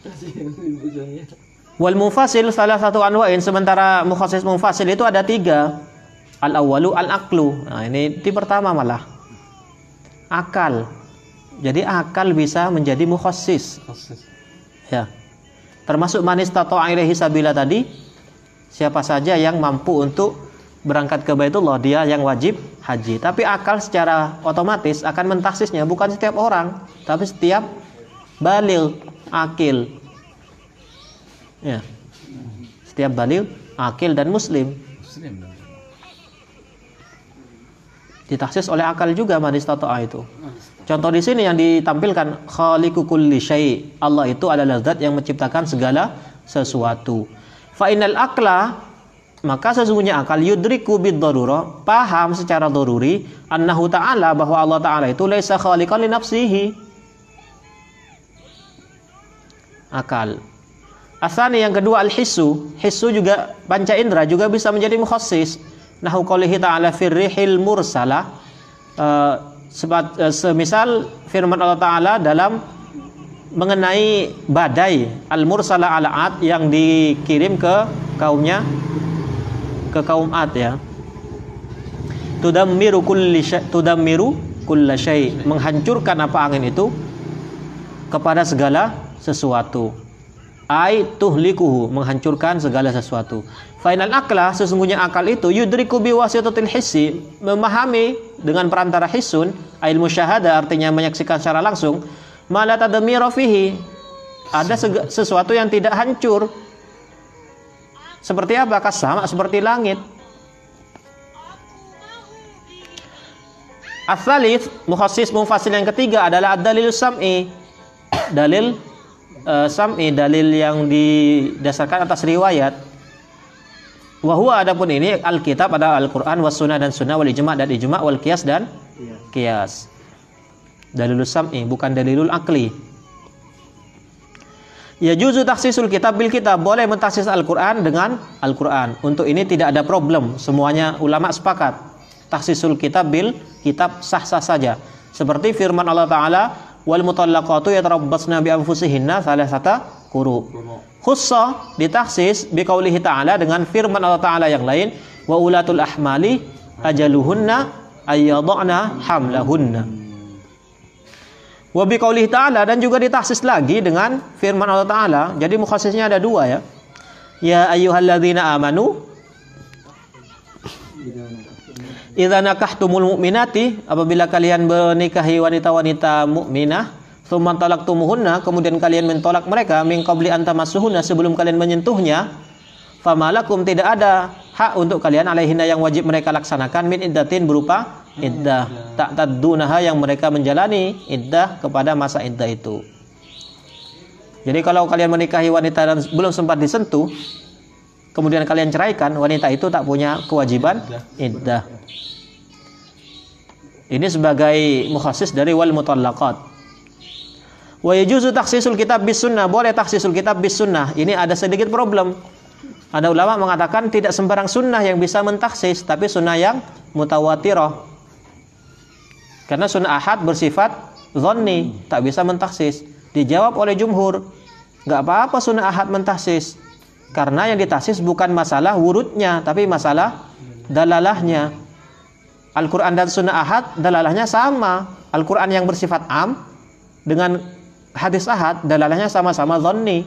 S3: Kasihan ibu saya.
S1: Wal mufasil salah satu anwa'in sementara mukhasis mufasil itu ada tiga. Al awalu al aklu. Nah, ini di pertama malah. Akal. Jadi akal bisa menjadi mukhasis. Ya. Termasuk manis tato ilaihi sabila tadi. Siapa saja yang mampu untuk berangkat ke Baitullah dia yang wajib haji. Tapi akal secara otomatis akan mentaksisnya bukan setiap orang, tapi setiap balil, akil. Ya. Setiap balil, akil dan muslim ditaksis oleh akal juga manis tato'a itu. Contoh di sini yang ditampilkan khaliqu kulli syai. Allah itu adalah zat yang menciptakan segala sesuatu. Fa innal akla maka sesungguhnya akal yudriku bid darura paham secara doruri annahu ta'ala bahwa Allah ta'ala itu laisa khaliqan li nafsihi. Akal. Asani yang kedua al hissu hissu juga panca indera juga bisa menjadi mukhassis nahu qalihi ta'ala firrihil mursalah Eh, sebat- eh, semisal firman Allah Ta'ala dalam mengenai badai al-mursala ala Ad yang dikirim ke kaumnya ke kaum Ad ya. Tudammiru kulli tudammiru kulla syai. Menghancurkan apa angin itu kepada segala sesuatu. Ai tuhlikuhu menghancurkan segala sesuatu. Final akla sesungguhnya akal itu yudriku biwasitatil hissi memahami dengan perantara hisun ail musyahada artinya menyaksikan secara langsung mala tadmira fihi. Ada sesuatu yang tidak hancur. Seperti apa? Sama seperti langit. Asalis mukhassis mufasil yang ketiga adalah dalil sam'i. Dalil eh, sam'i dalil yang didasarkan atas riwayat. Wahwa adapun ini Alkitab ada Al-Quran was sunnah dan sunnah wal ijma dan ijma wal kias dan
S3: Iya.
S1: Kias. Dalilul sam'i bukan dalilul akli. Ya juzu taksisul kitab bil kitab boleh mentaksis Al-Quran dengan Al-Quran. Untuk ini tidak ada problem. Semuanya ulama sepakat. Taksisul kitab bil kitab sah-sah saja. Seperti firman Allah Ta'ala wal mutallaqatu yatarabbasna bi anfusihinna salasata quru. Khussa ditaksis biqaulihi ta'ala dengan firman Allah Ta'ala yang lain wa ulatul ahmali ajaluhunna ayyadana hamlahunna Wa biqaulih ta'ala dan juga ditahsis lagi dengan firman Allah Ta'ala. Jadi mukhasisnya ada dua ya. Ya ayyuhalladzina amanu Idza nakahtumul mu'minati apabila kalian menikahi wanita-wanita mukminah thumma talaktumuhunna kemudian kalian mentolak mereka min qabli an tamassuhunna sebelum kalian menyentuhnya famalakum tidak ada hak untuk kalian alaihinna yang wajib mereka laksanakan min iddatin berupa iddah. Tak taddunaha yang mereka menjalani iddah kepada masa iddah itu. Jadi kalau kalian menikahi wanita dan belum sempat disentuh kemudian kalian ceraikan wanita itu tak punya kewajiban iddah. Ini sebagai mukhasis dari wal mutallaqat. Wa yajuzu takhsisul kitab bis sunnah. Boleh takhsisul kitab bis sunnah. Ini ada sedikit problem. Ada ulama mengatakan tidak sembarang sunnah yang bisa mentaksis tapi sunnah yang mutawatirah karena sunnah ahad bersifat zonni tak bisa mentaksis. Dijawab oleh jumhur nggak apa-apa sunnah ahad mentaksis. Karena yang ditaksis bukan masalah wurudnya tapi masalah dalalahnya. Al-Quran dan sunnah ahad dalalahnya sama. Al-Quran yang bersifat am dengan hadis ahad dalalahnya sama-sama zonni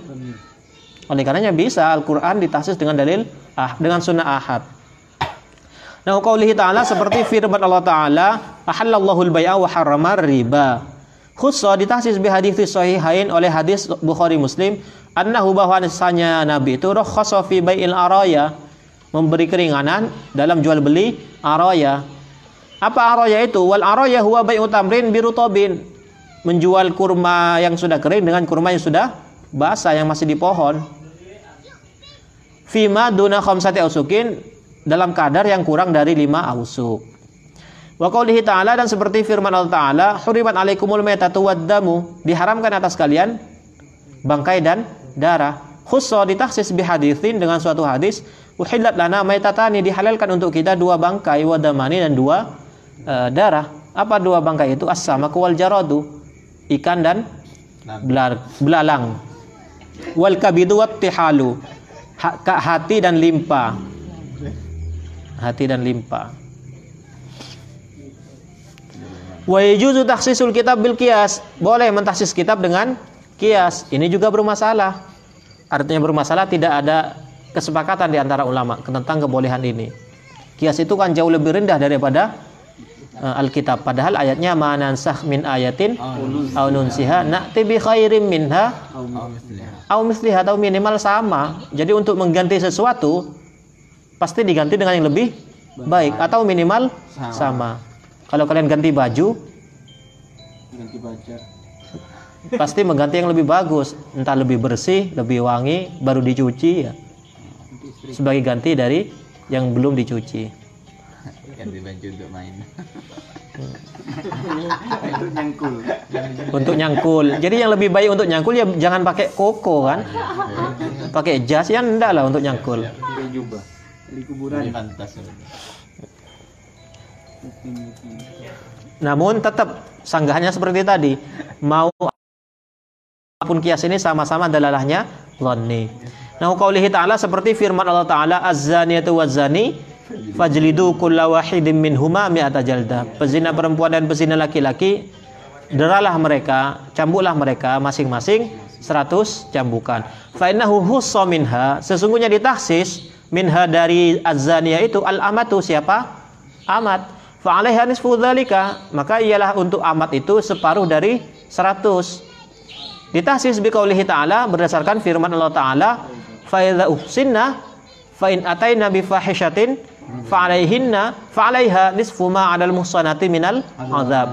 S1: oleh karenanya bisa Al-Quran ditaksis dengan dalil ah dengan sunnah ahad Nah, qaulihi ta'ala seperti firman Allah Ta'ala, "Ahallallahu al-bai'a wa harrama riba." Khusus ditahsis bi hadis sahihain oleh hadis Bukhari Muslim, annahu bahwasanya Nabi itu rakhasa fi bai'il araya, memberi keringanan dalam jual beli araya. Apa araya itu? Wal araya huwa bai'u tamrin birutobin. Menjual kurma yang sudah kering dengan kurma yang sudah basah yang masih di pohon. Fima duna khamsati ausukin dalam kadar yang kurang dari lima ausuk. Wa qaulihi ta'ala dan seperti firman Allah Ta'ala, hurimat alaikumul maitatu waddamu, diharamkan atas kalian bangkai dan darah. Khusso ditaksis bihadithin dengan suatu hadis, uhillat lana maitatani dihalalkan untuk kita dua bangkai wadamani dan dua uh, darah. Apa dua bangkai itu? As-sama wal jaradu, ikan dan belar, belalang. Wal kabidu wat tihalu, hati dan limpa hati dan limpa. Wa yajuzu takhsisul kitab bil qiyas. Boleh mentaksis kitab dengan kias. Ini juga bermasalah. Artinya bermasalah tidak ada kesepakatan di antara ulama tentang kebolehan ini. Kias itu kan jauh lebih rendah daripada uh, Alkitab. Padahal ayatnya manansah min ayatin au nunsiha na'ti bi khairim minha au misliha atau minimal sama. Jadi untuk mengganti sesuatu pasti diganti dengan yang lebih baik atau minimal sama. sama. Kalau kalian ganti baju,
S3: ganti baju.
S1: Pasti mengganti yang lebih bagus, entah lebih bersih, lebih wangi, baru dicuci ya. Sebagai ganti dari yang belum dicuci.
S2: Ganti baju untuk main.
S3: untuk nyangkul.
S1: Untuk nyangkul. Jadi yang lebih baik untuk nyangkul ya jangan pakai koko kan. Pakai jas ya enggak lah untuk nyangkul.
S3: Pakai jubah di kuburan.
S2: Pantas.
S1: Namun tetap sanggahannya seperti tadi, mau apa pun kias ini sama-sama dalalahnya dhanni. Nah, qaulihi ta'ala seperti firman Allah Ta'ala az-zaniyatu waz-zani fajlidu kulla wahidin minhuma mi'ata jalda. Pezina perempuan dan pezina laki-laki deralah mereka, cambuklah mereka masing-masing 100 cambukan. Fa innahu minha, sesungguhnya ditahsis minha dari azania itu al amatu siapa? Amat. Fa alaiha nisfu maka ialah untuk amat itu separuh dari 100. Ditahsis bi qaulihi ta'ala berdasarkan firman Allah Ta'ala fa idza uhsinna fa in ataina bi fahishatin fa alaihinna fa alaiha nisfu ma 'alal muhsanati minal azab.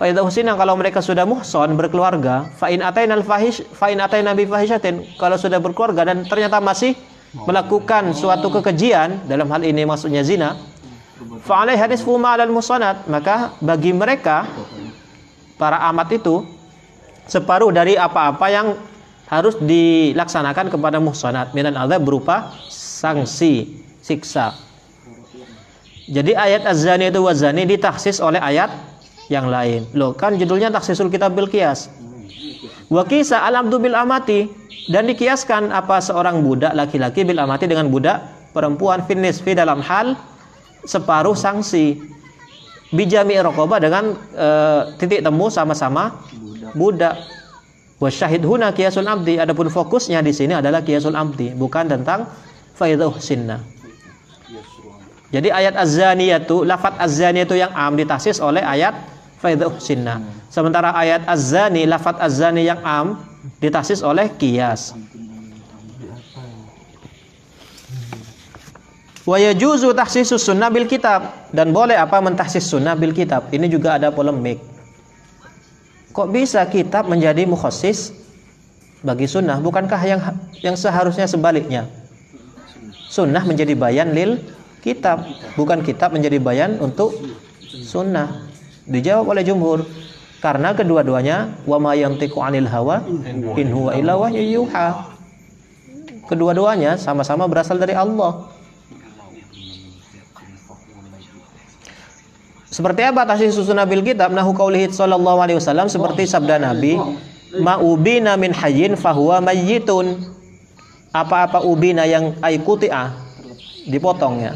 S1: Fa idza uhsinna kalau mereka sudah muhson berkeluarga fa in ataina al fahish fa in ataina bi fahishatin kalau sudah berkeluarga dan ternyata masih melakukan suatu kekejian dalam hal ini maksudnya zina fa'alai hadis fuma dan musanat maka bagi mereka para amat itu separuh dari apa-apa yang harus dilaksanakan kepada muhsanat minan azab berupa sanksi siksa. Jadi ayat az-zani itu wazani ditaksis oleh ayat yang lain. Loh kan judulnya taksisul kitab bil kias wa kisa al bil amati dan dikiaskan apa seorang budak laki-laki bil amati dengan budak perempuan finis fi dalam hal separuh sanksi bijami rokoba dengan e, titik temu sama-sama budak. Wasyahid huna kiasul abdi. Adapun fokusnya di sini adalah kiasul abdi, bukan tentang faidah sinna. Jadi ayat az-zaniyatu, lafat az-zaniyatu yang am ditasis oleh ayat faidah sinna. Sementara ayat az-zani, lafat az-zani yang am ditasis oleh kias. Wa yajuzu tahsisus sunnah bil kitab dan boleh apa mentahsis sunnah bil kitab. Ini juga ada polemik. Kok bisa kitab menjadi mukhassis bagi sunnah? Bukankah yang yang seharusnya sebaliknya? Sunnah menjadi bayan lil kitab, bukan kitab menjadi bayan untuk sunnah. Dijawab oleh jumhur karena kedua-duanya wa ma yantiqu anil hawa in huwa illa wahyu yuha. Kedua-duanya sama-sama berasal dari Allah. Seperti apa tasih susunan bil kitab nahu qaulihi sallallahu alaihi wasallam seperti sabda Nabi ma'ubina min hayyin fahuwa mayyitun. Apa-apa ubina yang aikuti'ah dipotong ya.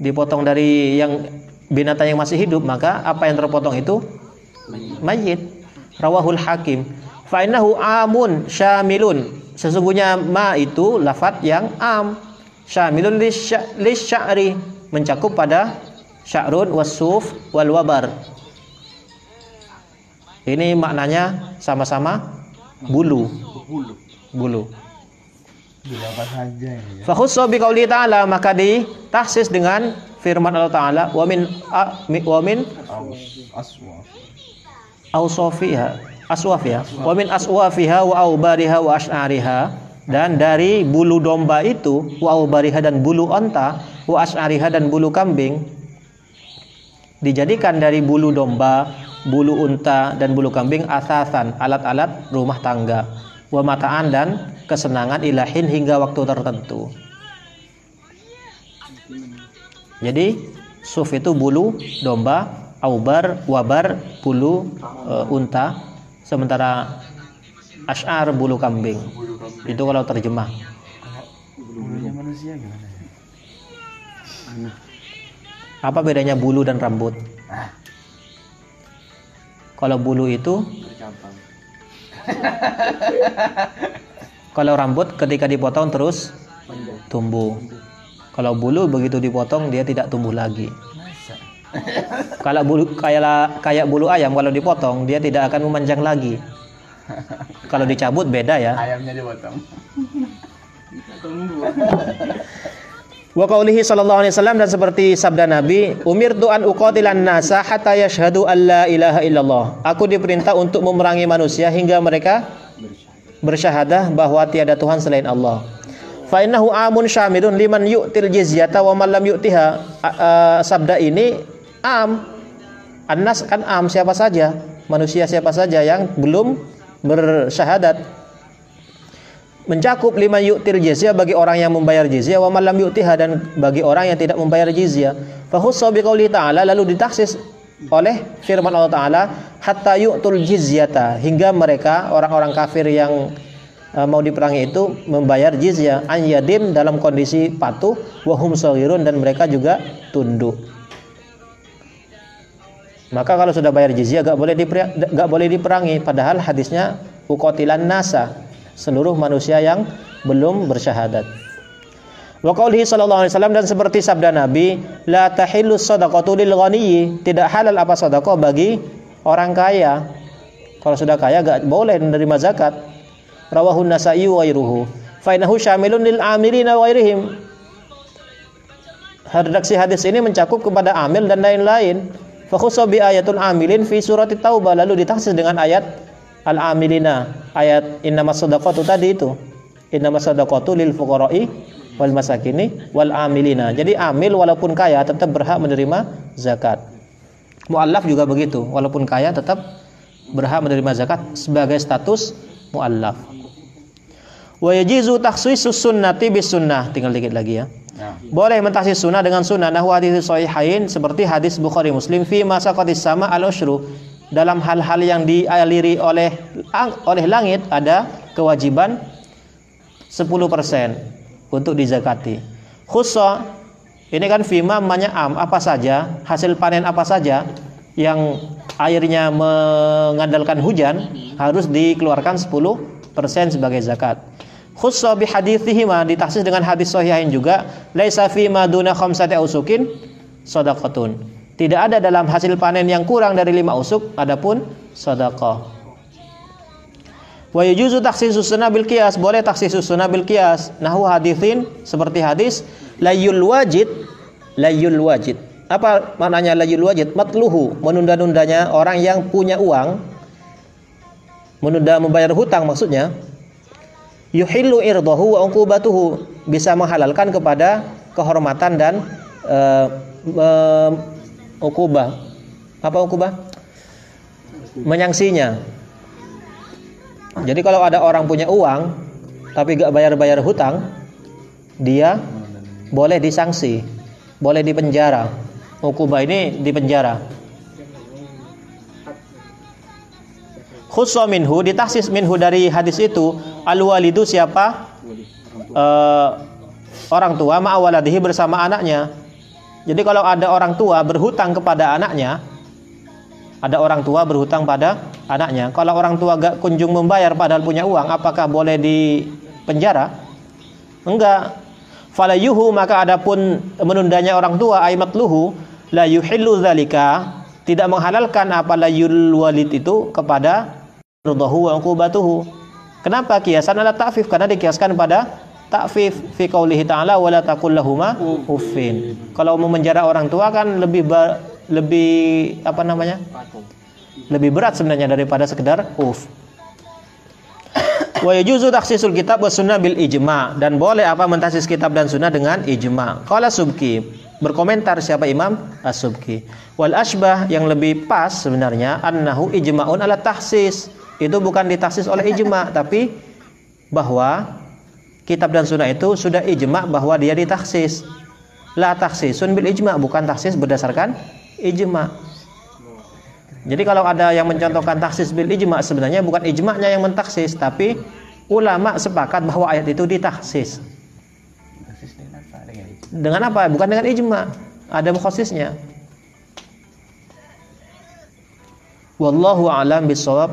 S1: Dipotong dari yang binatang yang masih hidup maka apa yang terpotong itu mayit. Rawahul Hakim. Fa innahu amun syamilun. Sesungguhnya ma itu lafat yang am. Syamilun lisya'ri mencakup pada sya'run wasuf wal wabar. Ini maknanya sama-sama bulu. Bulu.
S2: Bila apa saja ini ya.
S1: Fakhusso bi qauli ta'ala maka ditahsis dengan firman Allah Ta'ala wa min a- mi- wa min
S2: Aus, aswa.
S1: awsafiha aswafiha wa min aswafiha wa aubariha wa ash'ariha dan dari bulu domba itu wa aubariha dan bulu onta wa ash'ariha dan bulu kambing dijadikan dari bulu domba, bulu unta dan bulu kambing asasan alat-alat rumah tangga wa mataan dan kesenangan ilahin hingga waktu tertentu. Jadi suf itu bulu domba, aubar, wabar bulu eh, unta, sementara ash'ar bulu kambing. Itu kalau terjemah.
S2: Bulunya manusia gimana ya?
S1: Apa bedanya bulu dan rambut? Kalau bulu itu. Kalau rambut ketika dipotong terus tumbuh. Kalau bulu begitu dipotong dia tidak tumbuh lagi. Kalau bulu kayak kayak bulu ayam kalau dipotong dia tidak akan memanjang lagi. Kalau dicabut beda ya.
S2: Ayamnya dipotong.
S1: Wa qaulihi sallallahu alaihi wasallam dan seperti sabda Nabi, umirtu an uqatilan nasa hatta yashhadu an la ilaha illallah. Aku diperintah untuk memerangi manusia hingga mereka bersyahadah bahwa tiada Tuhan selain Allah. Fa innahu amun syamilun liman yu'til jizyata wa man lam yu'tiha. Sabda ini am. Annas kan am siapa saja, manusia siapa saja yang belum bersyahadat mencakup lima yu'til jizyah bagi orang yang membayar jizyah wa malam yu'tiha dan bagi orang yang tidak membayar jizyah. Fa khussa bi qouli ta'ala lalu ditaksis oleh firman Allah taala hatta yu'tul jizyata hingga mereka orang-orang kafir yang mau diperangi itu membayar jizyah an yadim dalam kondisi patuh wa hum saghirun dan mereka juga tunduk. Maka kalau sudah bayar jizyah gak boleh dipera- gak boleh diperangi padahal hadisnya uqatilan nasa seluruh manusia yang belum bersyahadat. Wa qaulihi sallallahu alaihi wasallam dan seperti sabda Nabi, la tahillu shadaqatu lil ghaniyyi, tidak halal apa sedekah bagi orang kaya. Kalau sudah kaya gak boleh menerima zakat. Rawahu Nasa'i wa ghairuhu. Fa innahu syamilun lil amilina wa ghairihim. Redaksi hadis ini mencakup kepada amil dan lain-lain. Fa bi ayatul amilin fi surat Taubah lalu ditaksis dengan ayat al-amilina ayat innamas sadaqatu tadi itu innamas sadaqatu lil fuqara'i wal masakini wal amilina jadi amil walaupun kaya tetap berhak menerima zakat muallaf juga begitu walaupun kaya tetap berhak menerima zakat sebagai status muallaf wa yajizu takhsisus sunnati bis sunnah. Tinggal dikit lagi ya.
S2: Nah,
S1: boleh mentaksis sunnah dengan sunnah. Nahu hadis sahihain seperti hadis Bukhari Muslim fi masa sama al ushru dalam hal-hal yang dialiri oleh oleh langit ada kewajiban 10% untuk dizakati. Khussa ini kan fima namanya am apa saja, hasil panen apa saja yang airnya mengandalkan hujan harus dikeluarkan 10% sebagai zakat. Khussa bi hadithihima ditaksis dengan hadis sahihain juga laisa fi maduna khamsati ausukin sadaqatun. Tidak ada dalam hasil panen yang kurang dari lima usuk adapun sedekah. Wa yujuzu takhsisus sunnah bil qiyas, boleh takhsisus sunnah bil qiyas. Nahu hadithin seperti hadis layul wajid layul wajid. Apa maknanya layul wajid? Matluhu, menunda-nundanya orang yang punya uang menunda membayar hutang maksudnya yuhillu irdahu wa uqubatuhu bisa menghalalkan kepada kehormatan dan uh, uh. Apa ukubah? Menyangsinya. Jadi kalau ada orang punya uang tapi gak bayar-bayar hutang, dia boleh disangsi, boleh dipenjara. Ukubah ini dipenjara. Khusso minhu ditaksis minhu dari hadis itu al walidu siapa uh, orang tua ma'awaladihi bersama anaknya jadi kalau ada orang tua berhutang kepada anaknya, ada orang tua berhutang pada anaknya. Kalau orang tua gak kunjung membayar padahal punya uang, apakah boleh di penjara? Enggak. Falayuhu maka adapun menundanya orang tua aimat luhu la yuhillu zalika tidak menghalalkan apa layul walid itu kepada rudahu wa uqubatuhu. Kenapa kiasan ala ta'fif? Karena dikiaskan pada takfif fi qaulihi ta'ala wala taqul lahuma uffin. Kalau mau menjara orang tua kan lebih lebih apa namanya? Lebih berat sebenarnya daripada sekedar uff. Wa yajuzu takhsisul kitab wa sunnah bil ijma dan boleh apa mentaksis kitab dan sunnah dengan ijma. Qala Subki berkomentar siapa Imam As-Subki. Wal asbah yang lebih pas sebenarnya annahu ijma'un ala tahsis. Itu bukan ditaksis oleh ijma tapi bahwa kitab dan sunnah itu sudah ijma bahwa dia ditaksis. La taksisun bil ijma bukan taksis berdasarkan ijma. Jadi kalau ada yang mencontohkan taksis bil ijma sebenarnya bukan ijma'nya yang mentaksis tapi ulama sepakat bahwa ayat itu ditaksis. Dengan apa? Bukan dengan ijma. Ada mukhasisnya. Wallahu a'lam bisawab.